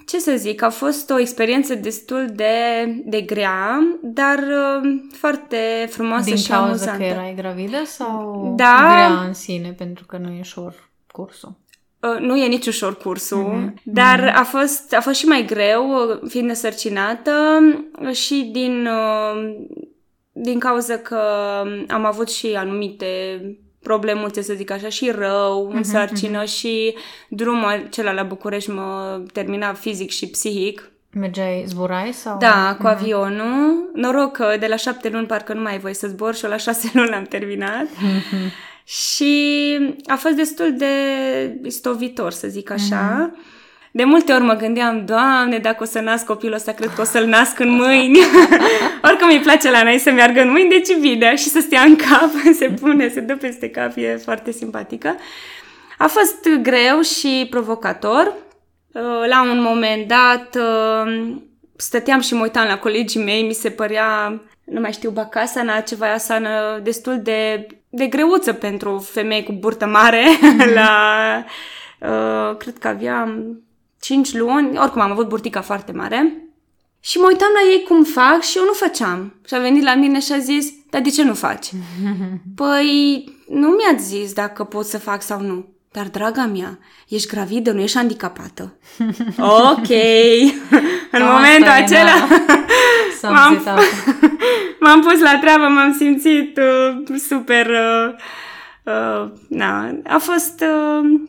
ce să zic, a fost o experiență destul de, de grea, dar uh, foarte frumoasă Din și cauza amuzantă. că erai gravidă sau Da. grea în sine pentru că nu e ușor cursul? Uh, Nu e nici ușor cursul, Mhm. dar a fost, a fost și mai greu, uh, fiind nesărcinată și din, uh, din cauza că am avut și anumite problemuțe, să zic așa, și rău Mhm, în sarcină și drumul acela la București mă termina fizic și psihic. Mergeai, zburai sau? Da, cu avionul. Noroc că de la șapte luni parcă nu mai ai voie să zbor și eu la șase <laughs> luni l-am terminat. și a fost destul de istovitor, să zic așa. De multe ori mă gândeam, Doamne, dacă o să nasc copilul ăsta, cred că o să-l nasc în mâini. <laughs> Oricum îi place la noi să meargă în mâini, deci bine. Și să stea în cap, <laughs> se pune, se dă peste cap, e foarte simpatică. A fost greu și provocator. Uh, La un moment dat uh, stăteam și mă uitam la colegii mei, mi se părea, nu mai știu, bacasana, ceva asană destul de, de greuță pentru femei cu burtă mare. <laughs> la, uh, cred că aveam 5 luni, oricum am avut burtica foarte mare. Și mă uitam la ei cum fac și eu nu făceam. Și a venit la mine și a zis, dar de ce nu faci? <laughs> Păi, nu mi-ați zis dacă pot să fac sau nu. Dar, draga mea, ești gravidă, nu ești handicapată. <laughs> ok. în Cam momentul asta e, acela <laughs> S-a m-am, înțeles asta. m-am pus la treabă, m-am simțit uh, super... Uh, uh, na, a fost... Uh,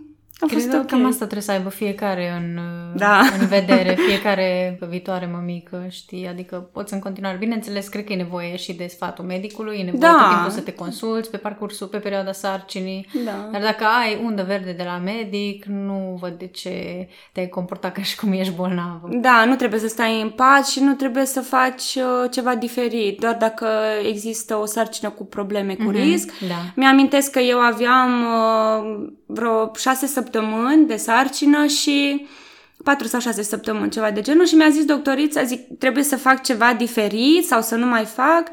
A Cred fost că ok. cam asta trebuie să aibă fiecare în, Da. în vedere, fiecare viitoare mămică, știi? Adică poți în continuare, bineînțeles, cred că e nevoie și de sfatul medicului, e nevoie Da. tot timpul să te consulți pe parcursul, pe perioada sarcinii. Da. Dar dacă ai undă verde de la medic, nu văd de ce te-ai comportat ca și cum ești bolnavă. Da, nu trebuie să stai în pat și nu trebuie să faci uh, ceva diferit, doar dacă există o sarcină cu probleme, cu risc. Da. Mi-amintesc că eu aveam uh, vreo șase săptămâni de sarcină și patru sau șase săptămâni, ceva de genul și mi-a zis doctorița, zic, trebuie să fac ceva diferit sau să nu mai fac.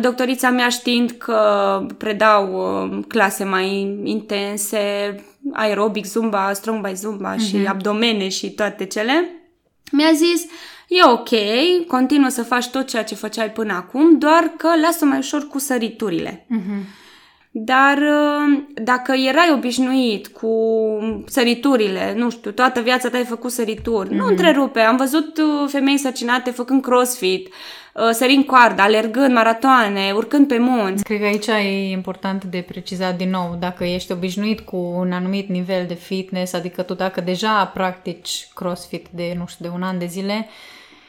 Doctorița mea știind că predau uh, clase mai intense, aerobic, zumba, strong by zumba și abdomene și toate cele, mi-a zis, e ok, continuă să faci tot ceea ce făceai până acum, doar că lasă mai ușor cu săriturile. Dar uh, dacă erai obișnuit cu săriturile, nu știu, toată viața ta ai făcut sărituri, nu întrerupe. Am văzut uh, femei sărcinate făcând crossfit, uh, sărind coardă, alergând maratoane, urcând pe munți. Cred că aici e important de precizat din nou, dacă ești obișnuit cu un anumit nivel de fitness, adică tu dacă deja practici CrossFit de, nu știu, de un an de zile,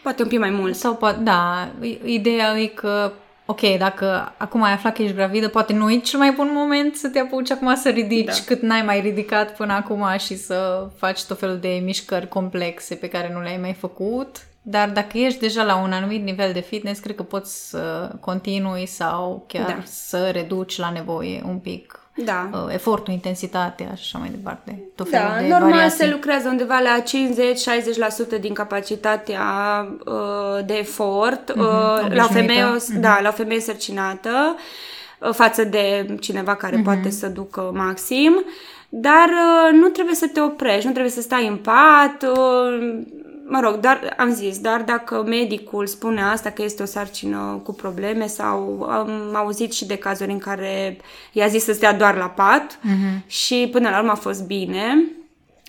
Poate un pic mai mult. sau poate, da, i- ideea e că, ok, dacă acum ai aflat că ești gravidă, poate nu e cel mai bun moment să te apuci acum să ridici Da. cât n-ai mai ridicat până acum și să faci tot felul de mișcări complexe pe care nu le-ai mai făcut. Dar dacă ești deja la un anumit nivel de fitness, cred că poți să continui sau chiar Da. să reduci la nevoie un pic Da. uh, efortul, intensitatea și așa mai departe. Tot felul Da, de normal variații. se lucrează undeva la 50-60% din capacitatea uh, de efort uh, la, o obișnuită. femeie, uh da, la o femeie sărcinată uh, față de cineva care poate să ducă maxim. Dar uh, nu trebuie să te oprești, nu trebuie să stai în pat. Uh, mă rog, dar am zis, dar dacă medicul spune asta că este o sarcină cu probleme sau am auzit și de cazuri în care i-a zis să stea doar la pat și până la urmă a fost bine.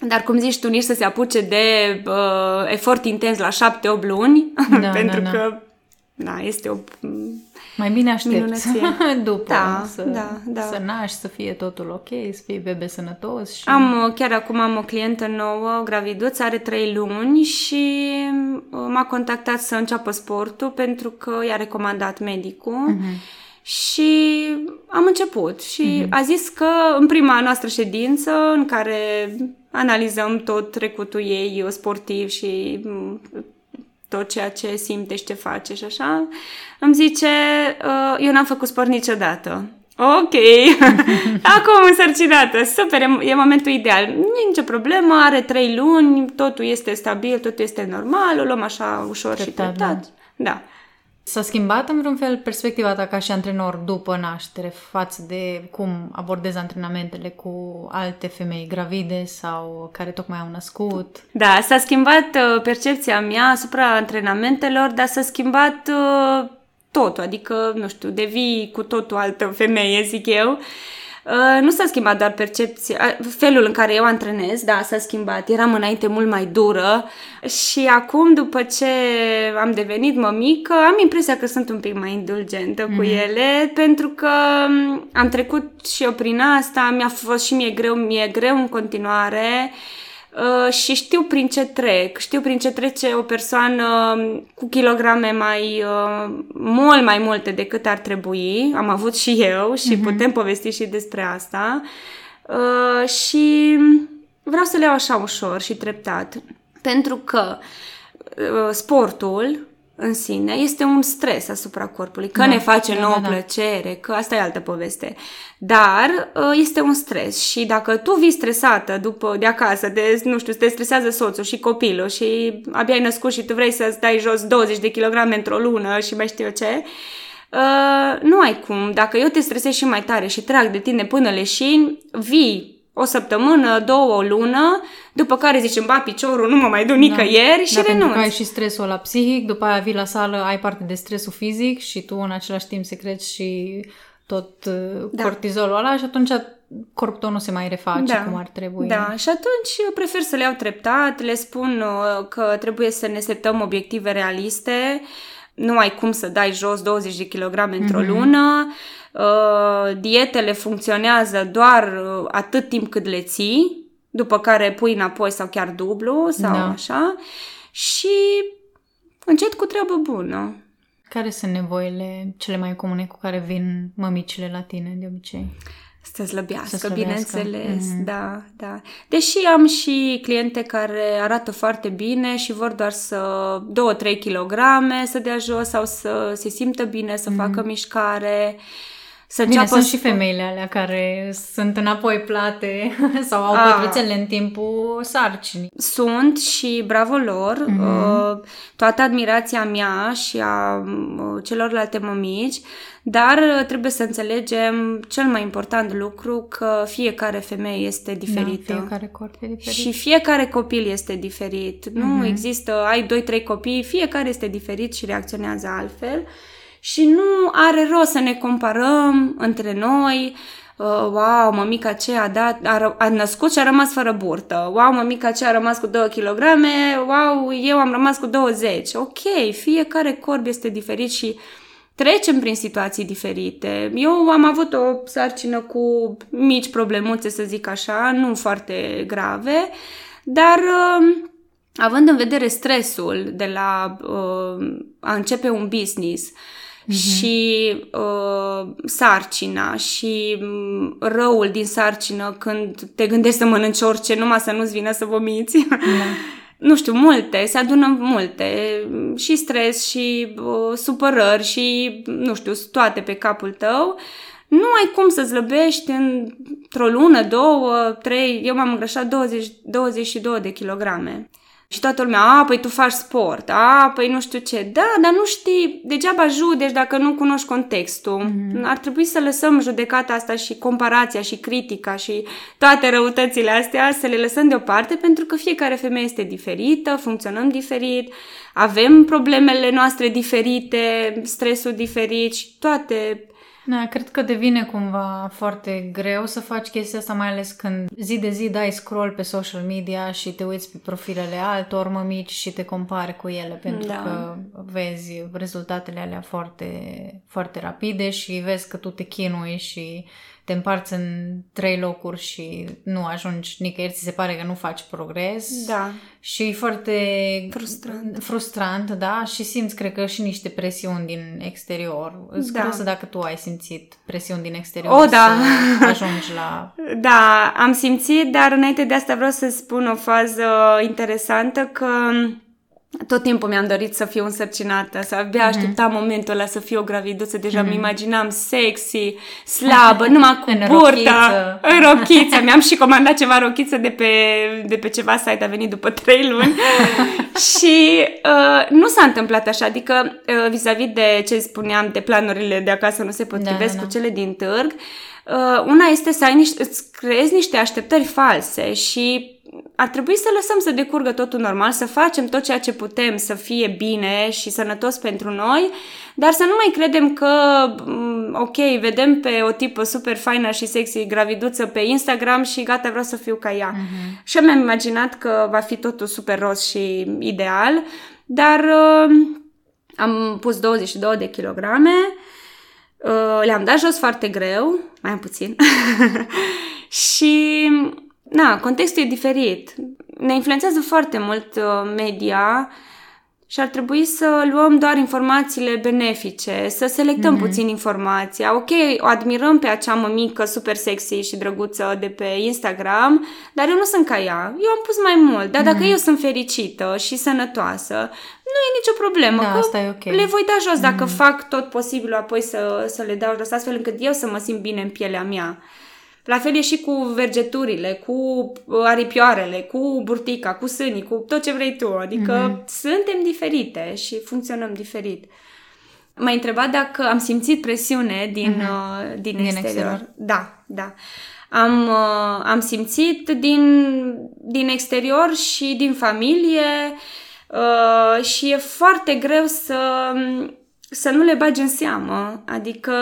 Dar cum zici tu, nici să se apuce de uh, efort intens la șapte-opt luni, Da, <laughs> pentru da, da. că da, este o... Mai bine aștepți Minunăție. <laughs> după Da, să, da, da. să naști, să fie totul ok, să fie bebe sănătos. Și... Am, uh, chiar acum am o clientă nouă, graviduță, are trei luni și uh, m-a contactat să înceapă sportul pentru că i-a recomandat medicul. Și am început și a zis că în prima noastră ședință în care analizăm tot trecutul ei sportiv și mm, tot ceea ce simte și ce face și așa, îmi zice, "Uh, eu n-am făcut sport niciodată. Ok, <laughs> acum însărcinată, super, e, e momentul ideal. Nu e nicio problemă, are trei luni, totul este stabil, totul este normal, o luăm așa ușor Treptat, și treptat. Da. S-a schimbat în vreun fel perspectiva ta ca și antrenor după naștere față de cum abordezi antrenamentele cu alte femei gravide sau care tocmai au născut? Da, s-a schimbat uh, percepția mea asupra antrenamentelor, dar s-a schimbat uh, totul, adică, nu știu, devii cu totul altă femeie, zic eu. Uh, nu s-a schimbat doar percepția, uh, felul în care eu antrenez, da, s-a schimbat. Eram înainte mult mai dură și acum, după ce am devenit mămică, am impresia că sunt un pic mai indulgentă cu ele, pentru că um, am trecut și eu prin asta, mi-a fost și mie greu, mi-e greu în continuare. Uh, și știu prin ce trec, știu prin ce trece o persoană cu kilograme mai uh, mult mai multe decât ar trebui. Am avut și eu și putem povesti și despre asta. Uh, și vreau să le iau așa ușor și treptat, pentru că uh, sportul în sine este un stres asupra corpului, că Da, ne face da, nouă da, da. plăcere, că asta e altă poveste. Dar uh, este un stres și dacă tu vii stresată după de acasă, de, nu știu, te stresează soțul și copilul și abia ai născut și tu vrei să stai jos 20 de kilograme într-o lună și mai știu eu ce, uh, nu ai cum. Dacă eu te stresez și mai tare și trag de tine până leșini, vii o săptămână, două, o lună, după care zici, îmi bat piciorul, nu mă mai duc nicăieri și da, pentru renunți. că ai și stresul la psihic, după aia vii la sală, ai parte de stresul fizic și tu în același timp secreți și tot uh, Da. cortizolul ăla și atunci corpul tău nu se mai reface cum ar trebui. Da, și atunci eu prefer să le iau treptat, le spun uh, că trebuie să ne setăm obiective realiste, nu ai cum să dai jos 20 de kilograme într-o lună, uh, dietele funcționează doar uh, atât timp cât le ții, după care pui înapoi sau chiar dublu sau Da. așa și încet cu treabă bună. Care sunt nevoile cele mai comune cu care vin mămicile la tine de obicei? Să slăbească, Să slăbească. bineînțeles, Mhm. da, da. Deși am și cliente care arată foarte bine și vor doar să 2-3 kg să dea jos sau să se simtă bine, să facă mișcare, să Mhm. Bine, înceapă sunt și sport. femeile alea care sunt înapoi plate <laughs> sau au Ah. pătruțele în timpul sarcinii. Sunt și bravo lor, Mhm. uh, toată admirația mea și a uh, celorlalte mămici, dar uh, trebuie să înțelegem cel mai important lucru că fiecare femeie este diferită. Da, fiecare corp e diferit. Și fiecare copil este diferit. Nu Mhm. există, ai 2-3 copii, fiecare este diferit și reacționează altfel. Și nu are rost să ne comparăm între noi. Uh, wow, mămica aceea a, dat, a, ră- a născut și a rămas fără burtă. Wow, mămica aceea a rămas cu 2 kg. Wow, eu am rămas cu 20. Ok, fiecare corp este diferit și trecem prin situații diferite. Eu am avut o sarcină cu mici problemuțe, să zic așa, nu foarte grave, dar uh, având în vedere stresul de la uh, a începe un business și uh, sarcina și mm, răul din sarcină când te gândești să mănânci orice, numai să nu-ți vină să vomiți. Da. <laughs> nu știu, multe, se adună multe, și stres, și uh, supărări, și, nu știu, toate pe capul tău. Nu ai cum să zlăbești într-o lună, două, trei, eu m-am îngrășat 20, 22 de kilograme. Și toată lumea, a, păi tu faci sport, a, păi nu știu ce. Da, dar nu știi, degeaba judeci dacă nu cunoști contextul. Mm-hmm. Ar trebui să lăsăm judecata asta și comparația și critica și toate răutățile astea, să le lăsăm deoparte, pentru că fiecare femeie este diferită, funcționăm diferit, avem problemele noastre diferite, stresul diferit și toate Da, cred că devine cumva foarte greu să faci chestia asta, mai ales când zi de zi dai scroll pe social media și te uiți pe profilele altor mămici și te compari cu ele, pentru Da. că vezi rezultatele alea foarte, foarte rapide și vezi că tu te chinui și te împarți în trei locuri și nu ajungi nicăieri, ți se pare că nu faci progres. Da. Și e foarte Frustrant. frustrant, da, și simți, cred că, și niște presiuni din exterior. Îți Da. curiosă dacă tu ai simțit presiuni din exterior O, da. să ajungi la... <laughs> Da, am simțit, dar înainte de asta vreau să spun o fază interesantă că tot timpul mi-am dorit să fiu însărcinată, să abia Mhm. așteptam momentul ăla să fiu o graviduță, deja mi imaginam sexy, slabă, <laughs> numai cu În burtă, rochiță. în rochiță. Mi-am și comandat ceva rochiță de pe, de pe ceva site, a venit după trei luni <laughs> și uh, nu s-a întâmplat așa, adică uh, vis-a-vis de ce spuneam de planurile de acasă nu se potrivesc da, da. cu cele din târg, uh, una este să ai niște, îți creezi niște așteptări false și ar trebui să lăsăm să decurgă totul normal, să facem tot ceea ce putem să fie bine și sănătos pentru noi, dar să nu mai credem că, mm, ok, vedem pe o tipă super faină și sexy graviduță pe Instagram și gata, vreau să fiu ca ea. Uh-huh. Și eu mi-am imaginat că va fi totul super roz și ideal, dar uh, am pus 22 de kilograme, uh, le-am dat jos foarte greu, mai am puțin, <laughs> și na, contextul e diferit. Ne influențează foarte mult uh, media și ar trebui să luăm doar informațiile benefice, să selectăm mm-hmm. puțin informația. Ok, o admirăm pe acea mămică super sexy și drăguță de pe Instagram, dar eu nu sunt ca ea. Eu am pus mai mult, dar dacă mm-hmm. eu sunt fericită și sănătoasă, nu e nicio problemă. Da, că asta e ok. Le voi da jos dacă mm-hmm. fac tot posibilul apoi să, să le dau jos, astfel încât eu să mă simt bine în pielea mea. La fel e și cu vergeturile, cu aripioarele, cu burtica, cu sânii, cu tot ce vrei tu. Adică mm-hmm. suntem diferite și funcționăm diferit. M-ai întrebat dacă am simțit presiune din, mm-hmm. uh, din, Din exterior. exterior. Da, da. Am, uh, am simțit din, din exterior și din familie uh, și e foarte greu să, să nu le bagi în seamă. Adică,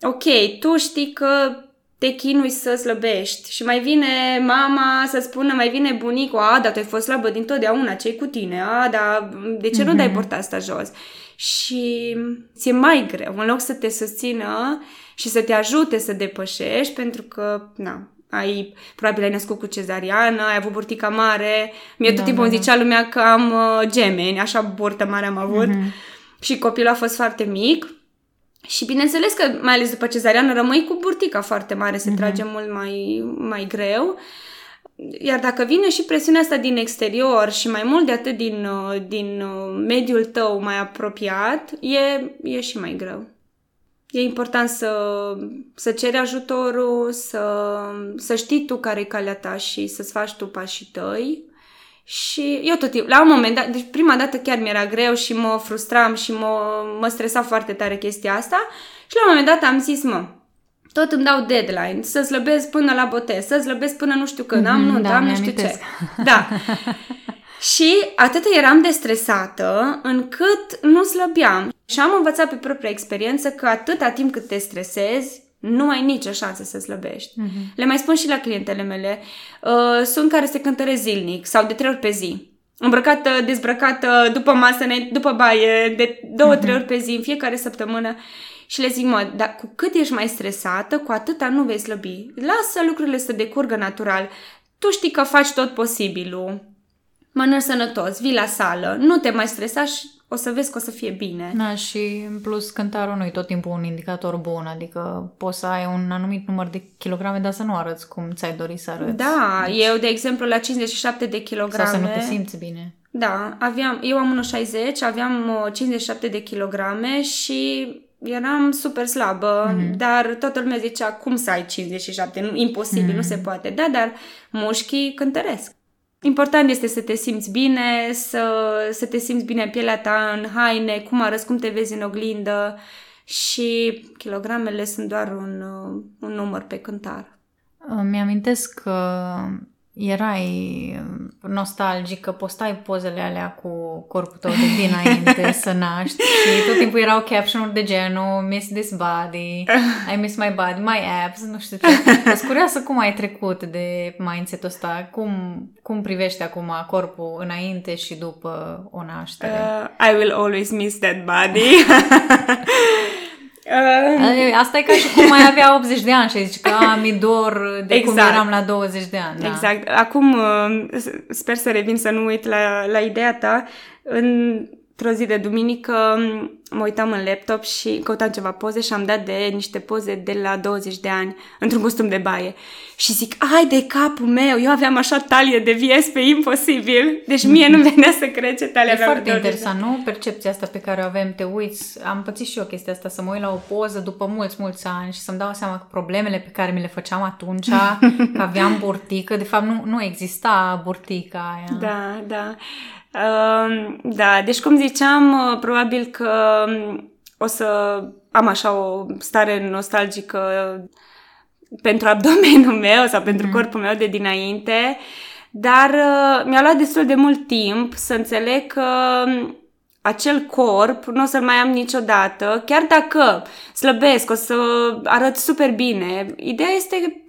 ok, tu știi că te chinui să slăbești și mai vine mama să spună, mai vine bunicul, a, dar tu ai fost slabă din totdeauna, ce cu tine? A, dar de ce mm-hmm. nu dai porta asta jos? Și ți-e mai greu, în loc să te susțină și să te ajute să depășești, pentru că, na, ai, probabil ai născut cu cezariană, ai avut burtica mare. Mie tot Da, timpul da, îmi da. zicea lumea că am uh, gemeni, așa burtă mare am avut. Mhm. Și copilul a fost foarte mic. Și bineînțeles că, mai ales după cezariană, rămâi cu burtica foarte mare, se trage mult mai, mai greu. Iar dacă vine și presiunea asta din exterior și mai mult de atât din, uh, din uh, mediul tău mai apropiat, e, e și mai greu. E important să, să ceri ajutorul, să, să știi tu care e calea ta și să-ți faci tu pașii tăi. Și eu tot timpul, la un moment dat, deci prima dată chiar mi-era greu și mă frustram și mă, mă stresa foarte tare chestia asta și la un moment dat am zis, mă, tot îmi dau deadline, să slăbesc până la botez, să slăbesc până nu știu când, am Mhm, nu, da, am nu știu mi-amintesc. ce. <laughs> Da. și atât eram de stresată încât nu slăbeam. Și am învățat pe propria experiență că atâta timp cât te stresezi, nu ai nicio șansă să slăbești. Mhm. Le mai spun și la clientele mele. Uh, sunt care se cântăresc zilnic sau de trei ori pe zi. Îmbrăcată, dezbrăcată, după masă, înainte- după baie, de două, trei ori pe zi, în fiecare săptămână. Și le zic, mă, dar cu cât ești mai stresată, cu atâta nu vei slăbi. Lasă lucrurile să decurgă natural. Tu știi că faci tot posibilul. Mănânci sănătos, vii la sală, nu te mai stresa și o să vezi că o să fie bine. Da, și în plus cântarul nu e tot timpul un indicator bun, adică poți să ai un anumit număr de kilograme, dar să nu arăți cum ți-ai dori să arăți. Da, eu, de exemplu, la 57 de kilograme... Sau să nu te simți bine. Da, aveam, eu am 1,60, aveam uh, 57 de kilograme și eram super slabă, mm-hmm. dar toată lumea zicea, cum să ai 57? Nu, imposibil, mm-hmm. nu se poate. Da, dar mușchii cântăresc. Important este să te simți bine, să, să te simți bine în pielea ta, în haine, cum arăți, cum te vezi în oglindă și kilogramele sunt doar un, uh, un număr pe cântar. Îmi amintesc că erai nostalgic, că postai pozele alea cu corpul tău de dinainte <laughs> să naști și tot timpul erau caption-uri de genul Miss this body, I miss my body, my abs, nu știu ce. Sunt curioasă cum ai trecut de mindset-ul ăsta, cum, cum privești acum corpul înainte și după o naștere. Uh, I will always miss that body. <laughs> uh, Asta e ca și cum mai avea 80 de ani și ai zice că a, mi dor de cum Exact. eram la 20 de ani. Da. Exact. Acum uh, sper să revin să nu uit la, la ideea ta. Într-o zi de duminică um, mă uitam în laptop și căutam ceva poze și am dat de niște poze de la 20 de ani într-un costum de baie. Și zic, ai de capul meu, eu aveam așa talie de vies pe imposibil. Deci mie nu venea să cred ce talie E aveam foarte pe 20 de interesant, nu? Percepția asta pe care o avem, te uiți, am pățit și eu chestia asta, să mă uit la o poză după mulți, mulți ani și să-mi dau seama că problemele pe care mi le făceam atunci, <laughs> că aveam burtică, de fapt nu, nu exista burtica aia. Da, da. Uh, da, deci cum ziceam, uh, probabil că um, o să am așa o stare nostalgică pentru abdomenul <laughs> meu sau pentru mm. corpul meu de dinainte, dar uh, mi-a luat destul de mult timp să înțeleg că um, acel corp nu o să-l mai am niciodată, chiar dacă slăbesc, o să arăt super bine. Ideea este că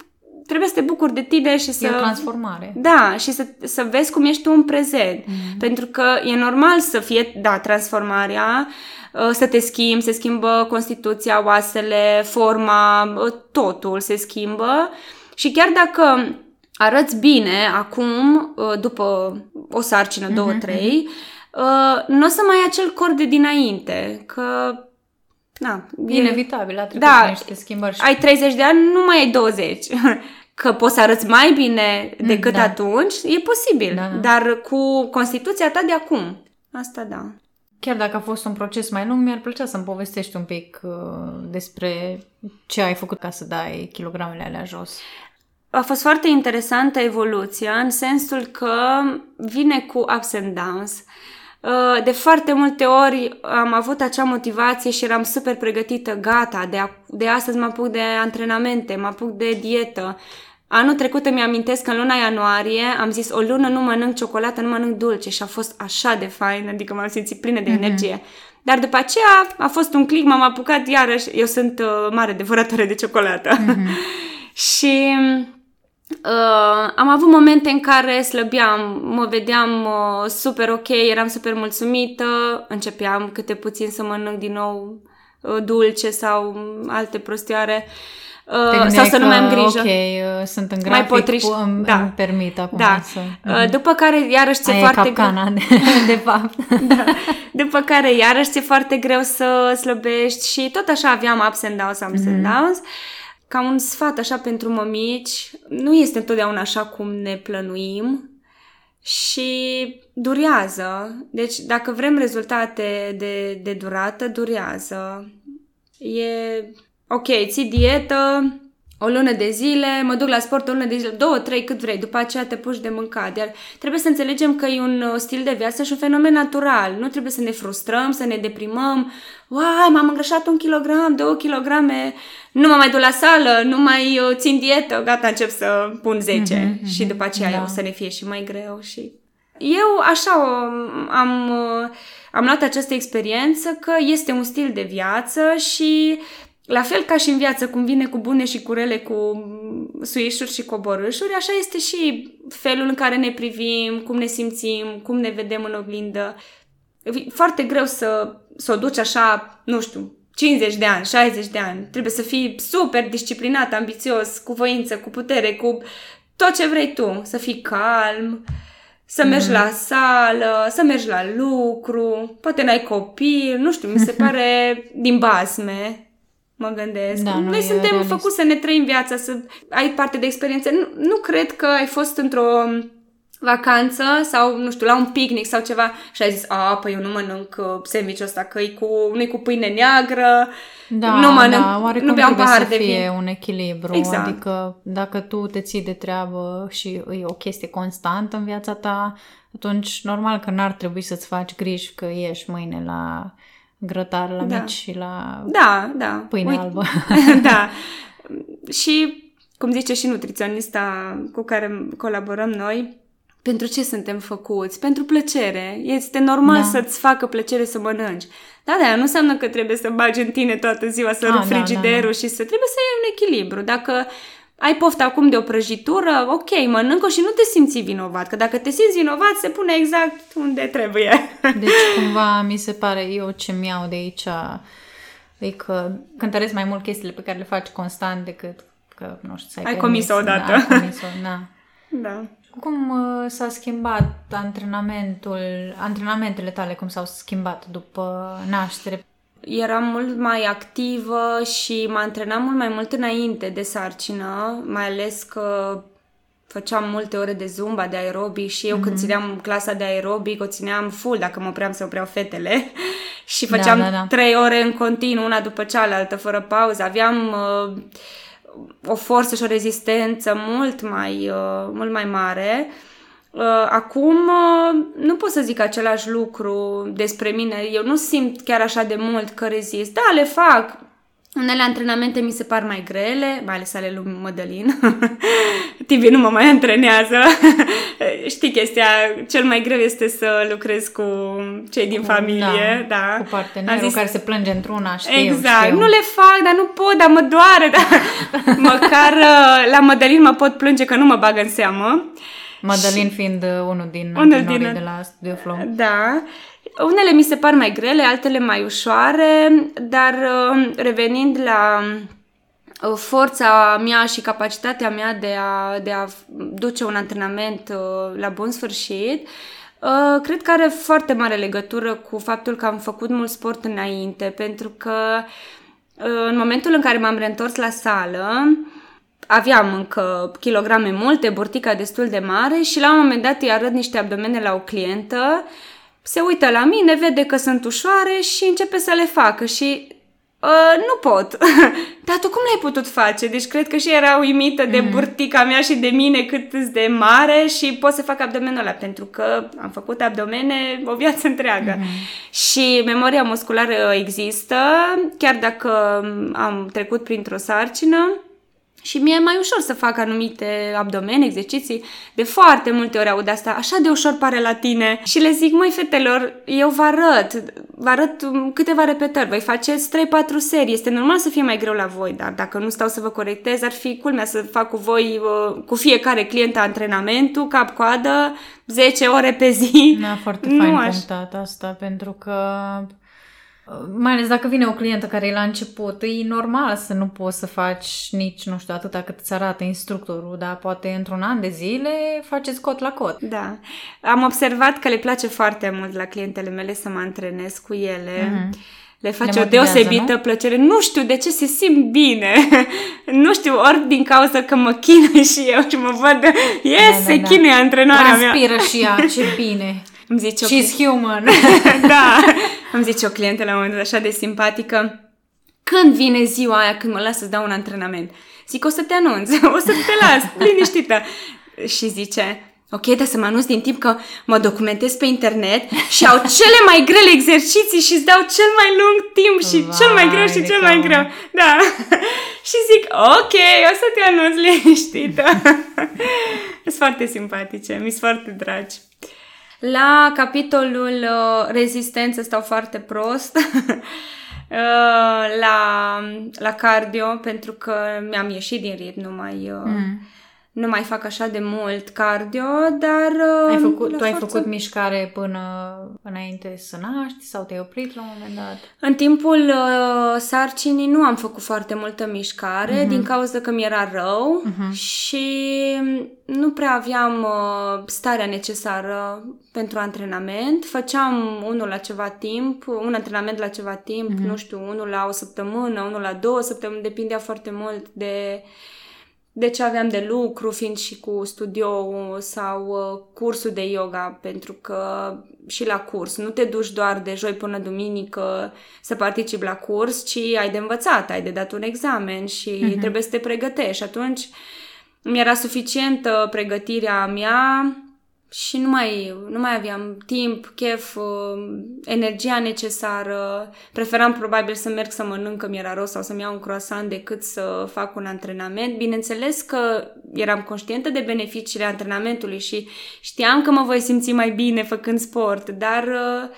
trebuie să te bucuri de tine și să... E o transformare. Da, și să, să vezi cum ești tu în prezent. Mm. Pentru că e normal să fie, da, transformarea, uh, să te schimbi, se schimbă constituția, oasele, forma, uh, totul se schimbă. Și chiar dacă arăți bine acum, uh, după o sarcină, două, Mhm, trei, uh, nu o să mai ai acel corp de dinainte, că... Na, e- Inevitabil, a trecut Da. prin niște schimbări și ai 30 de ani, nu mai ai 20. <laughs> Că poți să arăți mai bine decât da. atunci, e posibil. Da, da. Dar cu constituția ta de acum. Asta da. chiar dacă a fost un proces mai lung, mi-ar plăcea să-mi povestești un pic uh, despre ce ai făcut ca să dai kilogramele alea jos. A fost foarte interesantă evoluția în sensul că vine cu ups and downs. Uh, De foarte multe ori am avut acea motivație și eram super pregătită, gata, de, a, de astăzi mă apuc de antrenamente, mă apuc de dietă. Anul trecut îmi amintesc că în luna ianuarie am zis o lună nu mănânc ciocolată, nu mănânc dulce și a fost așa de fain, adică m-am simțit plină de energie. Dar după aceea a fost un click, m-am apucat iarăși, eu sunt uh, mare devoratoare de ciocolată. <laughs> și Uh, am avut momente în care slăbeam, mă vedeam uh, super ok, eram super mulțumită, începeam câte puțin să mănânc din nou uh, dulce sau alte prostioare. Uh, sau să nu mai am grijă. Ok, uh, sunt în grafic, mai potriș... îmi, da. îmi permit acum da. să... Uh, după care iarăși ți-e Aia foarte e capcana, de, <laughs> de fapt. da. După care iarăși ți-e foarte greu să slăbești și tot așa aveam ups and downs, ups mm-hmm. and downs. Ca un sfat așa pentru mămici, nu este întotdeauna așa cum ne plănuim și durează. Deci dacă vrem rezultate de, de durată, durează. E ok, ții dietă, o lună de zile, mă duc la sport o lună de zile, două, trei, cât vrei, după aceea te puși de mâncat. Iar trebuie să înțelegem că e un uh, stil de viață și un fenomen natural. Nu trebuie să ne frustrăm, să ne deprimăm. Uai, m-am îngrășat un kilogram, două kilograme, nu mă mai duc la sală, nu mai uh, țin dietă, gata, încep să pun 10 mm-hmm, și după aceea da. o să ne fie și mai greu și... Eu așa am, uh, am luat această experiență că este un stil de viață și la fel ca și în viață, cum vine cu bune și cu rele, cu suișuri și coborâșuri, așa este și felul în care ne privim, cum ne simțim, cum ne vedem în oglindă. E foarte greu să, să o duci așa, nu știu, 50 de ani, 60 de ani. Trebuie să fii super disciplinat, ambițios, cu voință, cu putere, cu tot ce vrei tu. Să fii calm, să mergi mm. la sală, să mergi la lucru, poate n-ai copil, nu știu, mi se <laughs> pare din basme mă gândesc. Da, Noi suntem realist. făcuți să ne trăim viața, să ai parte de experiențe. Nu, nu cred că ai fost într-o vacanță sau, nu știu, la un picnic sau ceva și ai zis, a, păi eu nu mănânc uh, sandwich ăsta, că e cu, nu cu pâine neagră, da, nu mănânc, da, oarecum nu beau un pahar să de fie vin. un echilibru, Exact. adică dacă tu te ții de treabă și e o chestie constantă în viața ta, atunci normal că n-ar trebui să-ți faci griji că ieși mâine la grătar la Da. mici și la Da, da. pâine Uite- albă. <laughs> da. <laughs> Și, cum zice și nutriționista cu care colaborăm noi, pentru ce suntem făcuți? Pentru plăcere. Este normal Da. să-ți facă plăcere să mănânci. Da, da, nu înseamnă că trebuie să bagi în tine toată ziua, să Ah, rupi da, da, frigiderul și să... Trebuie să ai un echilibru. Dacă ai poftă acum de o prăjitură, ok, mănâncă și nu te simți vinovat. Că dacă te simți vinovat, se pune exact unde trebuie. Deci cumva mi se pare eu ce mi-au de aici e că cântăresc mai mult chestiile pe care le faci constant decât că, nu știu, să ai Ai permis. comis-o odată. Da, ai comis-o, da. da. Cum uh, s-a schimbat antrenamentul, antrenamentele tale, cum s-au schimbat după naștere? Eram mult mai activă și mă antrenam mult mai mult înainte de sarcină, mai ales că făceam multe ore de zumba, de aerobic și eu mm-hmm. când țineam clasa de aerobic o țineam full dacă mă opream să opreau fetele <laughs> și Da, făceam da, da. trei ore în continuu, una după cealaltă, fără pauză. Aveam uh, o forță și o rezistență mult mai, uh, mult mai mare. Uh, acum uh, nu pot să zic același lucru despre mine. Eu nu simt chiar așa de mult că rezist. Da, le fac. Unele antrenamente mi se par mai grele, mai ales ale lui Mădălin. <laughs> Tibi nu mă mai antrenează. <laughs> Știi chestia, cel mai greu este să lucrez cu cei din familie. Da, Cu partenerul Am zis- care se plânge într-una, știu, Exact, știu. nu le fac, dar nu pot, dar mă doare, dar <laughs> măcar uh, la Mădălin mă pot plânge că nu mă bagă în seamă. Madalin fiind uh, unul din Unul antrenorii din- de la Studio Flow. Da. Unele mi se par mai grele, altele mai ușoare, dar uh, revenind la uh, forța mea și capacitatea mea de a, de a duce un antrenament uh, la bun sfârșit, uh, cred că are foarte mare legătură cu faptul că am făcut mult sport înainte, pentru că uh, în momentul în care m-am reîntors la sală, aveam încă kilograme multe, burtica destul de mare și la un moment dat îi arăt niște abdomene la o clientă, se uită la mine, vede că sunt ușoare și începe să le facă și uh, nu pot. <laughs> Dar tu cum l-ai putut face? Deci cred că și era uimită de burtica mea și de mine cât de mare și pot să fac abdomenul ăla pentru că am făcut abdomene o viață întreagă. Și memoria musculară există, chiar dacă am trecut printr-o sarcină. Și mie e mai ușor să fac anumite abdomene, exerciții. De foarte multe ori aud asta, așa de ușor pare la tine. Și le zic, măi fetelor, eu vă arăt, vă arăt um, câteva repetări, voi faceți 3-4 serii, este normal să fie mai greu la voi, dar dacă nu stau să vă corectez, ar fi culmea să fac cu voi, uh, cu fiecare client antrenamentul, cap-coadă, 10 ore pe zi. Da, foarte Nu fain aș- punctat asta, pentru că Mai ales dacă vine o clientă care e la început, e normal să nu poți să faci nici, nu știu, atâta cât îți arată instructorul, dar poate într-un an de zile faceți cot la cot. Da. Am observat că le place foarte mult la clientele mele să mă antrenez cu ele. Mm-hmm. Le face le o deosebită nu? plăcere. Nu știu de ce se simt bine. <laughs> nu știu, ori din cauza că mă chinui și eu și mă văd, yes, da, da, se da. chinuie antrenoarea Transpiră mea. și ea, ce bine. <laughs> Îmi zice She's o... human. <laughs> da. <laughs> Îmi zice o clientă la un moment dat așa de simpatică. Când vine ziua aia când mă las să-ți dau un antrenament? Zic, o să te anunț, <laughs> o să te las, liniștită. și zice, Ok, dar să mă anunț din timp că mă documentez pe internet și au cele mai grele exerciții și îți dau cel mai lung timp și Vai cel mai greu și cel mai greu. Da. și zic, ok, o să te anunț liniștită. Sunt foarte simpatice, mi sunt foarte dragi. La capitolul uh, rezistență stau foarte prost. <laughs> uh, la, la cardio, pentru că mi-am ieșit din ritm, nu mai... Uh, mm nu mai fac așa de mult cardio, dar... Ai uh, făcut, tu ai forță... făcut mișcare până înainte să naști sau te-ai oprit la un moment dat? În timpul uh, sarcinii nu am făcut foarte multă mișcare uh-huh. din cauza că mi era rău uh-huh. și nu prea aveam uh, starea necesară pentru antrenament. Făceam unul la ceva timp, un antrenament la ceva timp, uh-huh. nu știu, unul la o săptămână, unul la două săptămâni, depindea foarte mult de de ce aveam de lucru, fiind și cu studio sau uh, cursul de yoga, pentru că și la curs nu te duci doar de joi până duminică să participi la curs, ci ai de învățat, ai de dat un examen și uh-huh. trebuie să te pregătești. Și atunci mi-era suficientă pregătirea mea și nu mai, nu mai aveam timp, chef, uh, energia necesară. Preferam probabil să merg să mănânc că mi-era rost sau să-mi iau un croissant decât să fac un antrenament. Bineînțeles că eram conștientă de beneficiile antrenamentului și știam că mă voi simți mai bine făcând sport, dar uh,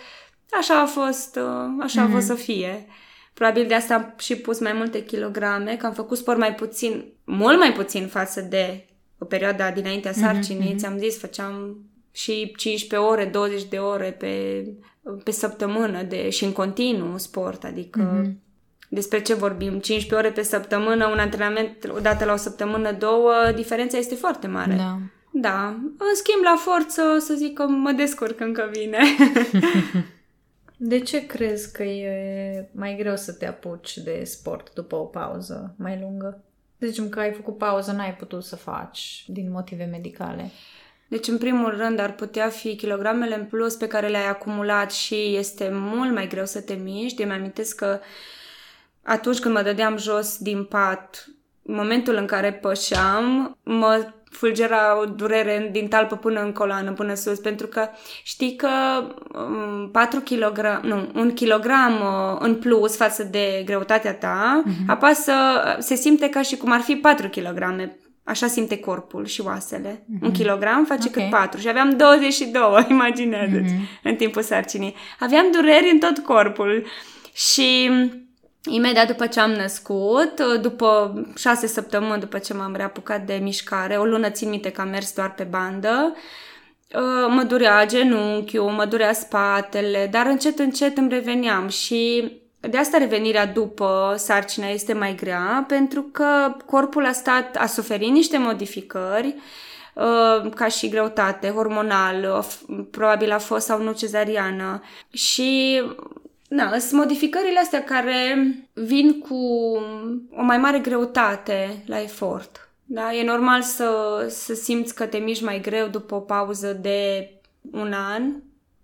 așa a fost, uh, așa mm-hmm. a fost mhm. să fie. Probabil de asta am și pus mai multe kilograme, că am făcut sport mai puțin, mult mai puțin față de o perioadă dinaintea mhm, sarcinii, mm-hmm. ți-am zis, făceam și 15 ore, 20 de ore pe, pe săptămână de, și în continuu sport, adică mm-hmm. despre ce vorbim? 15 ore pe săptămână, un antrenament o dată la o săptămână, două, diferența este foarte mare. Da. Da. În schimb, la forță, să zic că mă descurc încă bine. <laughs> de ce crezi că e mai greu să te apuci de sport după o pauză mai lungă? Zicem că ai făcut pauză, n-ai putut să faci din motive medicale. Deci, în primul rând, ar putea fi kilogramele în plus pe care le-ai acumulat și este mult mai greu să te miști. Eu mi-amintesc că atunci când mă dădeam jos din pat, în momentul în care pășeam, mă fulgera o durere din talpă până în coloană, până sus, pentru că știi că um, 4 kg, nu, un kilogram uh, în plus față de greutatea ta, uh-huh. apasă, se simte ca și cum ar fi 4 kg. Așa simte corpul și oasele. Uh-huh. Un kilogram face okay. cât 4 și aveam 22, <laughs> imaginează-ți, uh-huh. în timpul sarcinii. Aveam dureri în tot corpul și Imediat după ce am născut, după șase săptămâni după ce m-am reapucat de mișcare, o lună țin minte că am mers doar pe bandă, uh, mă durea genunchiul, mă durea spatele, dar încet, încet îmi reveneam și de asta revenirea după sarcina este mai grea, pentru că corpul a stat, a suferit niște modificări, uh, ca și greutate, hormonal, probabil a fost sau nu cezariană și da, sunt modificările astea care vin cu o mai mare greutate la efort. Da, e normal să, să simți că te miști mai greu după o pauză de un an,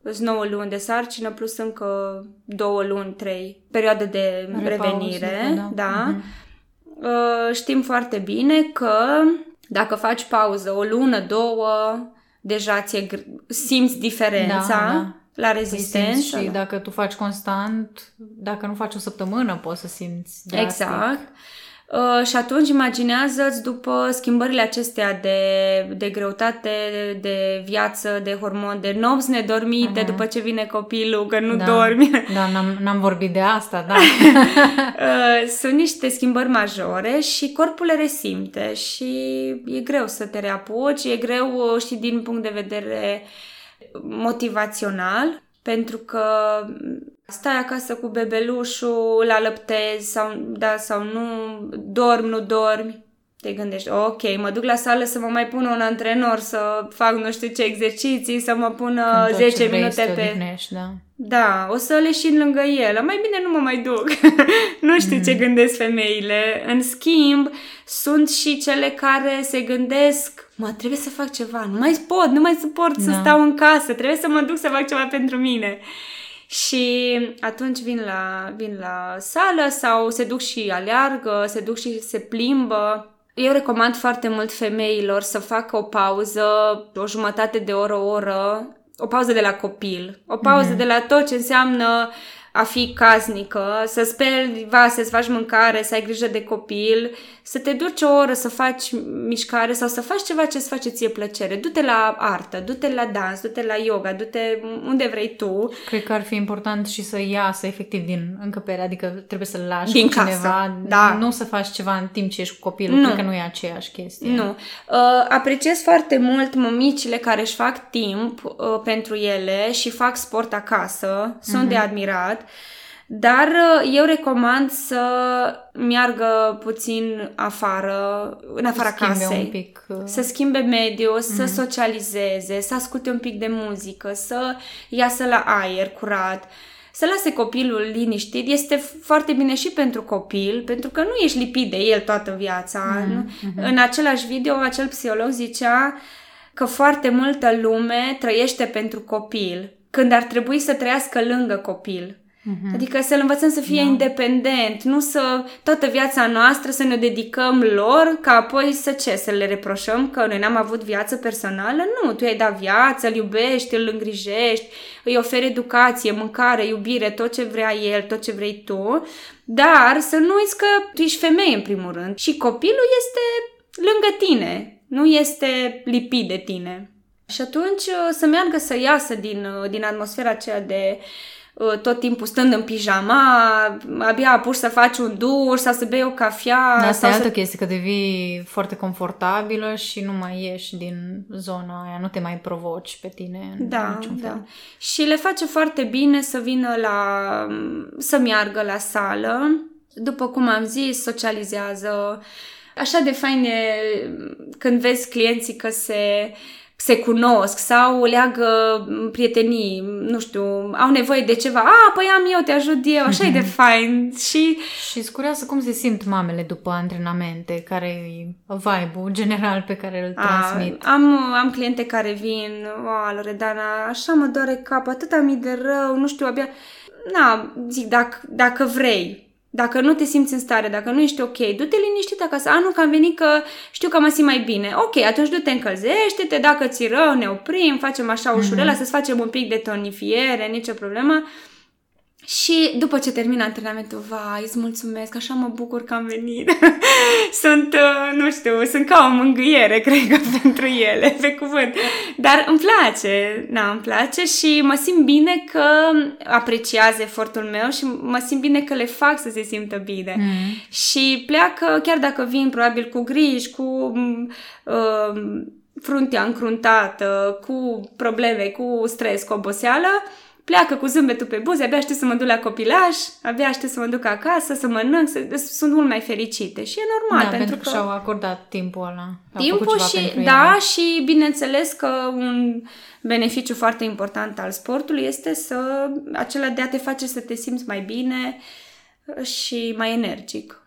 sunt 9 luni de sarcină plus încă 2 luni, 3 perioade de revenire. da. da. Uh-huh. Știm foarte bine că dacă faci pauză o lună, două, deja ți simți diferența. Da, da la rezistență. Și da. dacă tu faci constant, dacă nu faci o săptămână, poți să simți drastic. Exact. Uh, și atunci imaginează-ți după schimbările acestea de, de greutate, de viață, de hormon, de nopți nedormite uh-huh. după ce vine copilul, că nu da. dormi. Da, n-am, n-am vorbit de asta, da. <laughs> <laughs> uh, sunt niște schimbări majore și corpul le resimte și e greu să te reapuci, e greu și din punct de vedere uh, motivațional, pentru că Stai acasă cu bebelușul, îl alăptezi sau, da, sau nu, dormi, nu dormi. Te gândești, ok, mă duc la sală să mă mai pun un antrenor, să fac nu știu ce exerciții, să mă pun 10 minute pe... da. Da, o să leșin lângă el. Mai bine nu mă mai duc. <laughs> nu știu mm. ce gândesc femeile. În schimb, sunt și cele care se gândesc mă, trebuie să fac ceva, nu mai pot, nu mai suport da. să stau în casă, trebuie să mă duc să fac ceva pentru mine. Și atunci vin la, vin la sală sau se duc și aleargă, se duc și se plimbă. Eu recomand foarte mult femeilor să facă o pauză, o jumătate de oră, o oră, o pauză de la copil, o pauză mm-hmm. de la tot ce înseamnă a fi casnică, să speli vase, să faci mâncare, să ai grijă de copil, să te duci o oră să faci mișcare sau să faci ceva ce îți face ție plăcere. Du-te la artă, du-te la dans, du-te la yoga, du-te unde vrei tu. Cred că ar fi important și să iasă efectiv din încăpere, adică trebuie să-l lași din cu casă. cineva, da. nu să faci ceva în timp ce ești cu copilul, Nu. cred că nu e aceeași chestie. Nu. Uh, apreciez foarte mult mămicile care își fac timp uh, pentru ele și fac sport acasă. Sunt Mhm. de admirat. Dar uh, eu recomand să meargă puțin afară, în afara Schimbe casei. un pic. uh, Să schimbe mediul, să socializeze, să asculte un pic de muzică, să iasă la aer curat, să lase copilul liniștit. Este foarte bine și pentru copil, pentru că nu ești lipit de el toată viața. nu? În același video, acel psiholog zicea că foarte multă lume trăiește pentru copil, când ar trebui să trăiască lângă copil. Mhm. Adică să-l învățăm să fie independent, nu să toată viața noastră să ne dedicăm lor, ca apoi să ce? Să le reproșăm că noi n-am avut viață personală? Nu, tu i-ai dat viață, îl iubești, îl îngrijești, îi oferi educație, mâncare, iubire, tot ce vrea el, tot ce vrei tu, dar să nu uiți că tu ești femeie în primul rând și copilul este lângă tine, nu este lipit de tine. Și atunci uh, să meargă să iasă din, uh, din atmosfera aceea de uh, tot timpul stând în pijama, abia apuci să faci un duș sau să bei o cafea. Asta sau e altă să... chestie, că devii foarte confortabilă și nu mai ieși din zona aia, nu te mai provoci pe tine în Da, niciun da. fel. Și le face foarte bine să vină la... să meargă la sală. După cum am zis, socializează. Așa de fain e când vezi clienții că se se cunosc sau leagă prietenii, nu știu, au nevoie de ceva. A, păi am eu, te ajut eu, așa e de fain. Și Și sunt curioasă cum se simt mamele după antrenamente, care e vibe-ul general pe care îl transmit. A, am, am cliente care vin, o, Loredana, așa mă doare cap, atâta mi de rău, nu știu, abia... Na, zic, dacă, dacă vrei, dacă nu te simți în stare, dacă nu ești ok, du-te liniștit acasă. A, nu, că am venit că știu că mă simt mai bine. Ok, atunci du-te încălzește-te, dacă ți rău, ne oprim, facem așa ușurel, să-ți facem un pic de tonifiere, nicio problemă. Și după ce termin antrenamentul, vai, îți mulțumesc, așa mă bucur că am venit. <laughs> sunt, uh, nu știu, sunt ca o mângâiere, <laughs> cred că, pentru ele, pe cuvânt. Dar îmi place, da, îmi place și mă simt bine că apreciază efortul meu și mă simt bine că le fac să se simtă bine. Mm. Și pleacă, chiar dacă vin probabil cu griji, cu uh, fruntea încruntată, cu probleme, cu stres, cu oboseală, pleacă cu zâmbetul pe buze, abia aștept să mă duc la copilaj, abia aștept să mă duc acasă, să mănânc, să, sunt mult mai fericite. Și e normal, Da, pentru, pentru că și-au acordat timpul ăla. Au făcut Timpul ceva și, pentru da, ele. și bineînțeles că un beneficiu foarte important al sportului este să, acela de a te face să te simți mai bine și mai energic.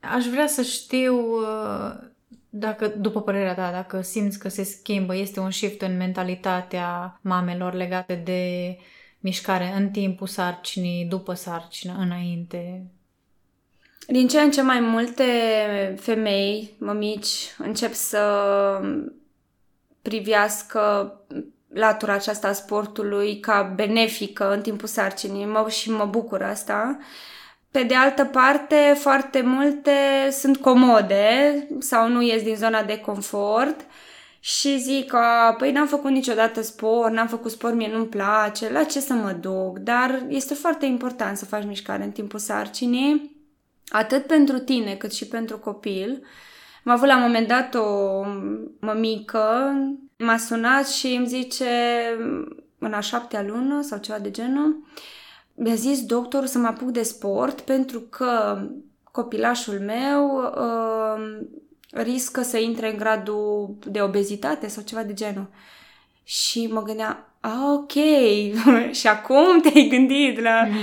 Aș vrea să știu uh, dacă, după părerea ta, dacă simți că se schimbă, este un shift în mentalitatea mamelor legate de mișcare în timpul sarcinii, după sarcină, înainte. Din ce în ce mai multe femei, mămici, încep să privească latura aceasta a sportului ca benefică în timpul sarcinii mă, și mă bucur asta. Pe de altă parte, foarte multe sunt comode sau nu ies din zona de confort și zic că, păi n-am făcut niciodată sport, n-am făcut sport, mie nu-mi place, la ce să mă duc? Dar este foarte important să faci mișcare în timpul sarcinii, atât pentru tine cât și pentru copil. Am avut la un moment dat o mămică, m-a sunat și îmi zice în a șaptea lună sau ceva de genul, mi-a zis doctorul să mă apuc de sport pentru că copilașul meu uh, riscă să intre în gradul de obezitate sau ceva de genul. Și mă gândeam, ah, ok, <laughs> și acum te-ai gândit la... Mm.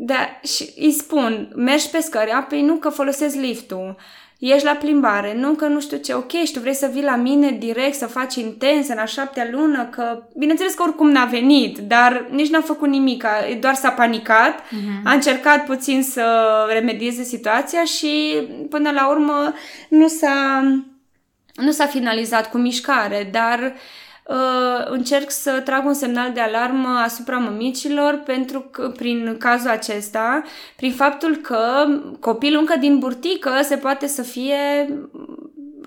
Da, și îi spun, mergi pe scări, apoi nu că folosesc liftul, ești la plimbare, nu că nu știu ce, ok, și tu vrei să vii la mine direct, să faci intens în a șaptea lună, că bineînțeles că oricum n-a venit, dar nici n-a făcut nimic, doar s-a panicat, uh-huh. a încercat puțin să remedieze situația și până la urmă nu s-a, nu s-a finalizat cu mișcare, dar uh, uh, încerc să trag un semnal de alarmă asupra mămicilor pentru că, prin cazul acesta, prin faptul că copilul încă din burtică se poate să fie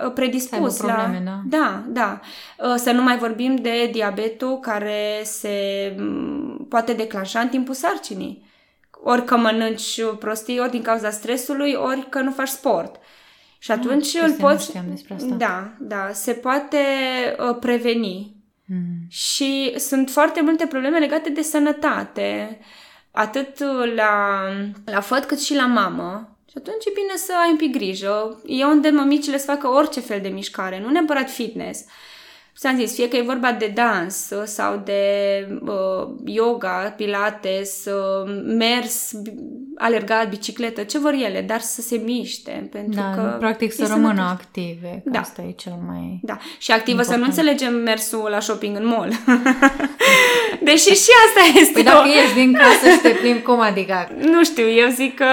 uh, predispus probleme, la... Da, da. da. Uh, să nu mai vorbim de diabetul care se mm, poate declanșa în timpul sarcinii. Ori că mănânci prostii, ori din cauza stresului, ori că nu faci sport. Și atunci ah, îl poți... asta. Da, da, se poate uh, preveni. Mm. Și sunt foarte multe probleme legate de sănătate, atât la, la făt cât și la mamă. Și atunci e bine să ai un pic grijă. E unde mămicile să facă orice fel de mișcare, nu neapărat fitness. Ți-am zis, fie că e vorba de dans sau de uh, yoga, pilates, uh, mers, alergat, bicicletă, ce vor ele, dar să se miște. Pentru da, că practic să rămână sănătos. active, că da. asta e cel mai Da, și activă important. să nu înțelegem mersul la shopping în mall. <laughs> Deși și asta este Păi dacă o... ieși din casă și te plimbi, cum adică? Nu știu, eu zic că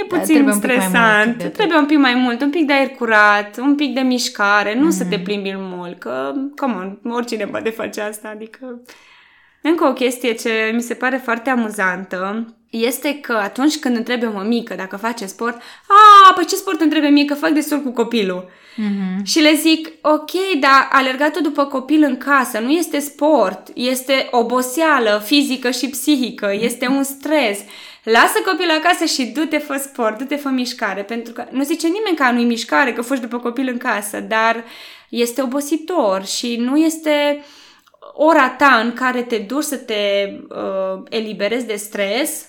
e da, puțin da, stresant. Un trebuie un pic mai mult, un pic de aer curat, un pic de mișcare, nu mm-hmm. să te mhm. plimbi în mall, că, come on, oricine poate face asta, adică... Încă o chestie ce mi se pare foarte amuzantă este că atunci când întrebe o mămică dacă face sport, a, păi ce sport întrebe mie că fac destul cu copilul? Mm-hmm. Și le zic, ok, dar alergatul după copil în casă nu este sport, este oboseală fizică și psihică, mm-hmm. este un stres. Lasă copilul acasă și du-te, fă sport, du-te, fă mișcare, pentru că nu zice nimeni că nu-i mișcare, că faci după copil în casă, dar este obositor și nu este ora ta în care te duci să te uh, eliberezi de stres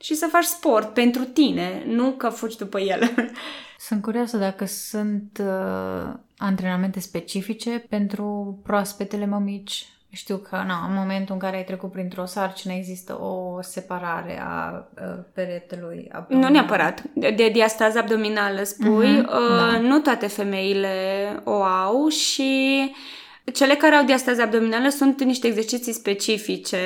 și să faci sport pentru tine, nu că fugi după el. <laughs> Sunt curioasă dacă sunt uh, antrenamente specifice pentru proaspetele mămici știu că na, în momentul în care ai trecut printr-o sarcină există o separare a, a peretelui abdominal. Nu neapărat. De diastază abdominală spui. Uh-huh, uh, da. Nu toate femeile o au și cele care au diastază abdominală sunt niște exerciții specifice.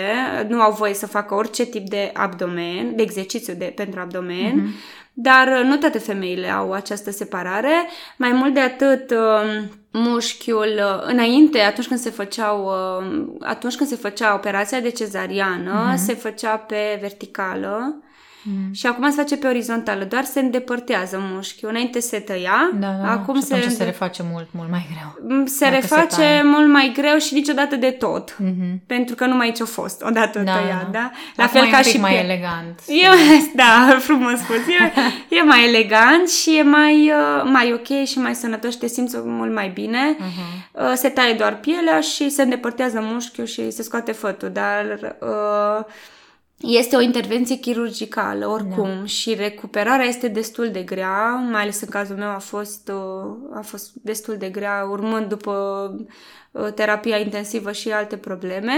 Nu au voie să facă orice tip de abdomen, de exercițiu de, pentru abdomen. Uh-huh. Dar nu toate femeile au această separare. Mai mult de atât, um, mușchiul uh, înainte, atunci când se făceau, uh, atunci când se făcea operația de cezariană, uh-huh. se făcea pe verticală Mm. Și acum se face pe orizontală, doar se îndepărtează mușchiul. Înainte se tăia, da, da, acum se... se reface mult, mult mai greu. Mm, se reface se mult mai greu și niciodată de tot. Mm-hmm. Pentru că numai ce a fost, odată da, tăiat, da? La acum fel ca și mai pe... elegant. E, <laughs> da, frumos spus. E, e mai elegant și e mai, uh, mai ok și mai sănătos și te simți mult mai bine. Uh-huh. Se taie doar pielea și se îndepărtează mușchiul și se scoate fătul, dar... Uh, este o intervenție chirurgicală, oricum, da. și recuperarea este destul de grea, mai ales în cazul meu a fost, uh, a fost destul de grea, urmând după uh, terapia intensivă și alte probleme,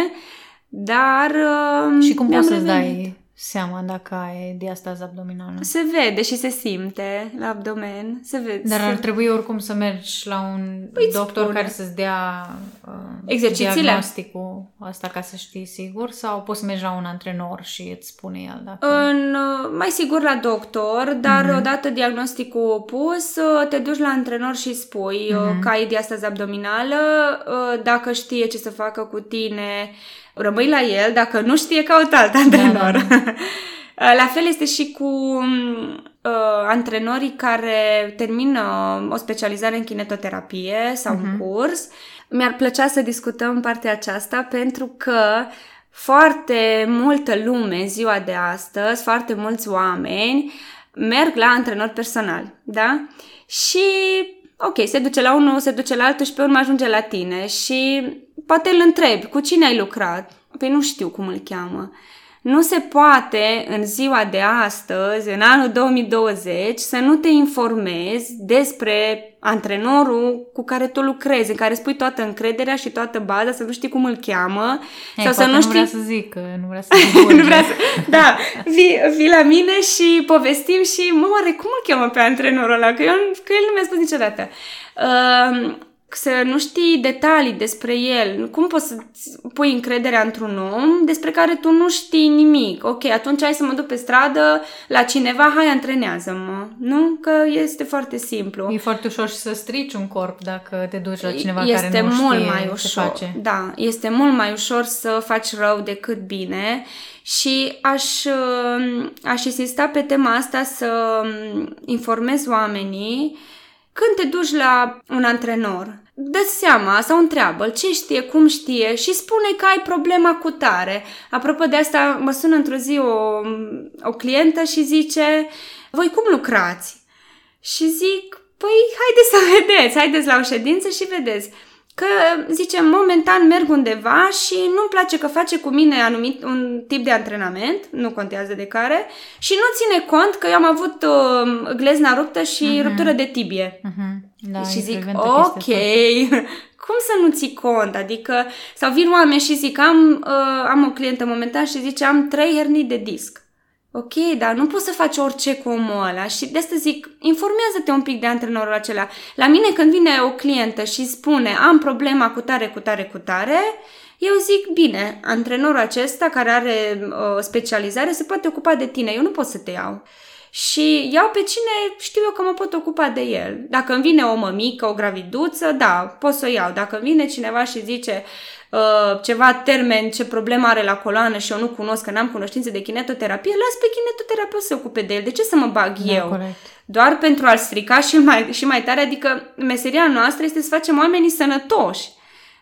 dar... Uh, și cum poți să-ți dai seama dacă ai diastază abdominală. Se vede și se simte la abdomen. Se vede, Dar se... ar trebui oricum să mergi la un păi doctor spune. care să-ți dea uh, Exercițiile. diagnosticul asta ca să știi sigur sau poți să mergi la un antrenor și îți spune el dacă... În, uh, mai sigur la doctor, dar uh-huh. odată diagnosticul pus, uh, te duci la antrenor și spui uh-huh. că ai diastază abdominală, uh, dacă știe ce să facă cu tine, rămâi la el, dacă nu știe, caut alt antrenor. Da, da. la fel este și cu uh, antrenorii care termină o specializare în kinetoterapie sau uh-huh. un mhm. curs. Mi-ar plăcea să discutăm partea aceasta pentru că foarte multă lume ziua de astăzi, foarte mulți oameni merg la antrenor personal, da? Și ok, se duce la unul, se duce la altul și pe urmă ajunge la tine și poate îl întrebi, cu cine ai lucrat? Păi nu știu cum îl cheamă. Nu se poate în ziua de astăzi, în anul 2020, să nu te informezi despre antrenorul cu care tu lucrezi, în care spui toată încrederea și toată baza, să nu știi cum îl cheamă. Ei, sau să nu, nu știi... vrea să zic, că nu vrea să zic <laughs> nu vrea să... Da, vii, vii la mine și povestim și, mă, oare cum îl cheamă pe antrenorul ăla? Că, eu, că el nu mi-a spus niciodată. Uh, să nu știi detalii despre el. Cum poți să pui încrederea într-un om despre care tu nu știi nimic? Ok, atunci hai să mă duc pe stradă la cineva, hai antrenează-mă. Nu? Că este foarte simplu. E foarte ușor și să strici un corp dacă te duci la cineva este care nu mult știe mai ce ușor. face. Da, este mult mai ușor să faci rău decât bine și aș, uh, aș insista pe tema asta să um, informezi oamenii când te duci la un antrenor, dă seama sau întreabă ce știe, cum știe și spune că ai problema cu tare. Apropo de asta, mă sună într-o zi o, o clientă și zice, voi cum lucrați? Și zic, păi haideți să <laughs> vedeți, haideți la o ședință și vedeți că, zice, momentan merg undeva și nu-mi place că face cu mine anumit un tip de antrenament, nu contează de care, și nu ține cont că eu am avut uh, glezna ruptă și uh-huh. ruptură de tibie. Uh-huh. Da, și e zic, frecventă ok, chestia asta. <laughs> cum să nu ții cont? Adică, sau vin oameni și zic, am, uh, am o clientă momentan și zice, am trei hernii de disc. Ok, dar nu poți să faci orice cu omul ăla și de asta zic, informează-te un pic de antrenorul acela. La mine când vine o clientă și spune am problema cu tare, cu tare, cu tare, eu zic, bine, antrenorul acesta care are uh, specializare se poate ocupa de tine, eu nu pot să te iau. Și iau pe cine știu eu că mă pot ocupa de el. Dacă îmi vine o mămică, o graviduță, da, pot să o iau. Dacă îmi vine cineva și zice, uh, ceva termen, ce problemă are la coloană și eu nu cunosc, că n-am cunoștințe de kinetoterapie, las pe kinetoterapeut să se ocupe de el. De ce să mă bag Da, eu? corect. Doar pentru a-l strica și <laughs> mai, și mai tare, adică meseria noastră este să facem oamenii sănătoși.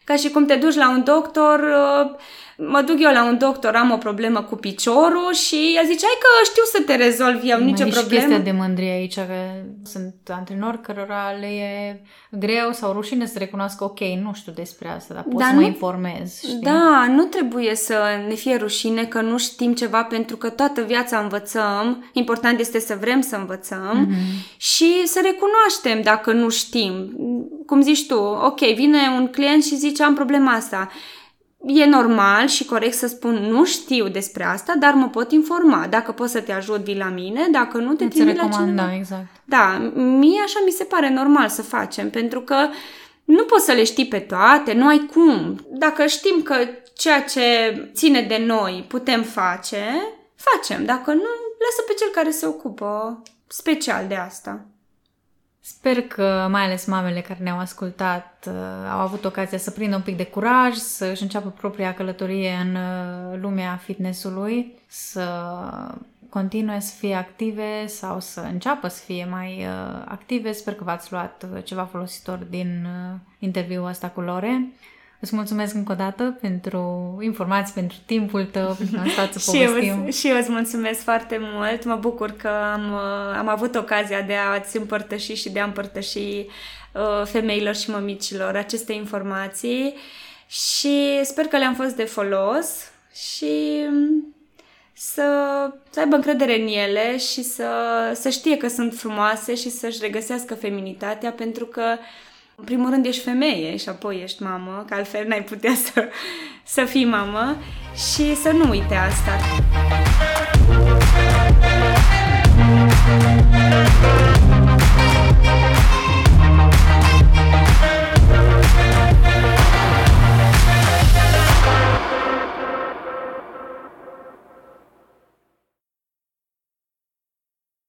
Ca și cum te duci la un doctor, uh, mă duc eu la un doctor, am o problemă cu piciorul și ea zice, hai că știu să te rezolv eu, Mai nicio e și problemă. chestia de mândrie aici, că sunt antrenori cărora le e greu sau rușine să recunoască, ok, nu știu despre asta, dar pot Dar să mă nu- informez, știi? Da, nu trebuie să ne fie rușine că nu știm ceva pentru că toată viața învățăm. Important este să vrem să învățăm Mm-hmm. și să recunoaștem dacă nu știm. Cum zici tu, ok, vine un client și zice am problema asta. E normal și corect să spun nu știu despre asta, dar mă pot informa. Dacă pot să te ajut, vii la mine, dacă nu te Îți trimit la recomand, cineva. da, exact. Da, mie așa mi se pare normal să facem, pentru că nu poți să le știi pe toate, nu ai cum. Dacă știm că ceea ce ține de noi putem face, facem. Dacă nu, lasă pe cel care se ocupă special de asta. Sper că mai ales mamele care ne-au ascultat uh, au avut ocazia să prindă un pic de curaj, să își înceapă propria călătorie în uh, lumea fitnessului, să continue să fie active sau să înceapă să fie mai uh, active. Sper că v-ați luat uh, ceva folositor din uh, interviul ăsta cu Lore. Îți mulțumesc încă o dată pentru informații, pentru timpul tău, pentru că am stat să <laughs> Și eu, povestim. îți- și eu îți mulțumesc foarte mult. Mă bucur că am, uh, am avut ocazia de a-ți împărtăși și de a împărtăși uh, femeilor și mămicilor aceste informații și sper că le-am fost de folos și um, să, să aibă încredere în ele și să, să știe că sunt frumoase și să-și regăsească feminitatea pentru că în primul rând ești femeie și apoi ești mamă, că altfel n-ai putea să, să fii mamă și să nu uite asta.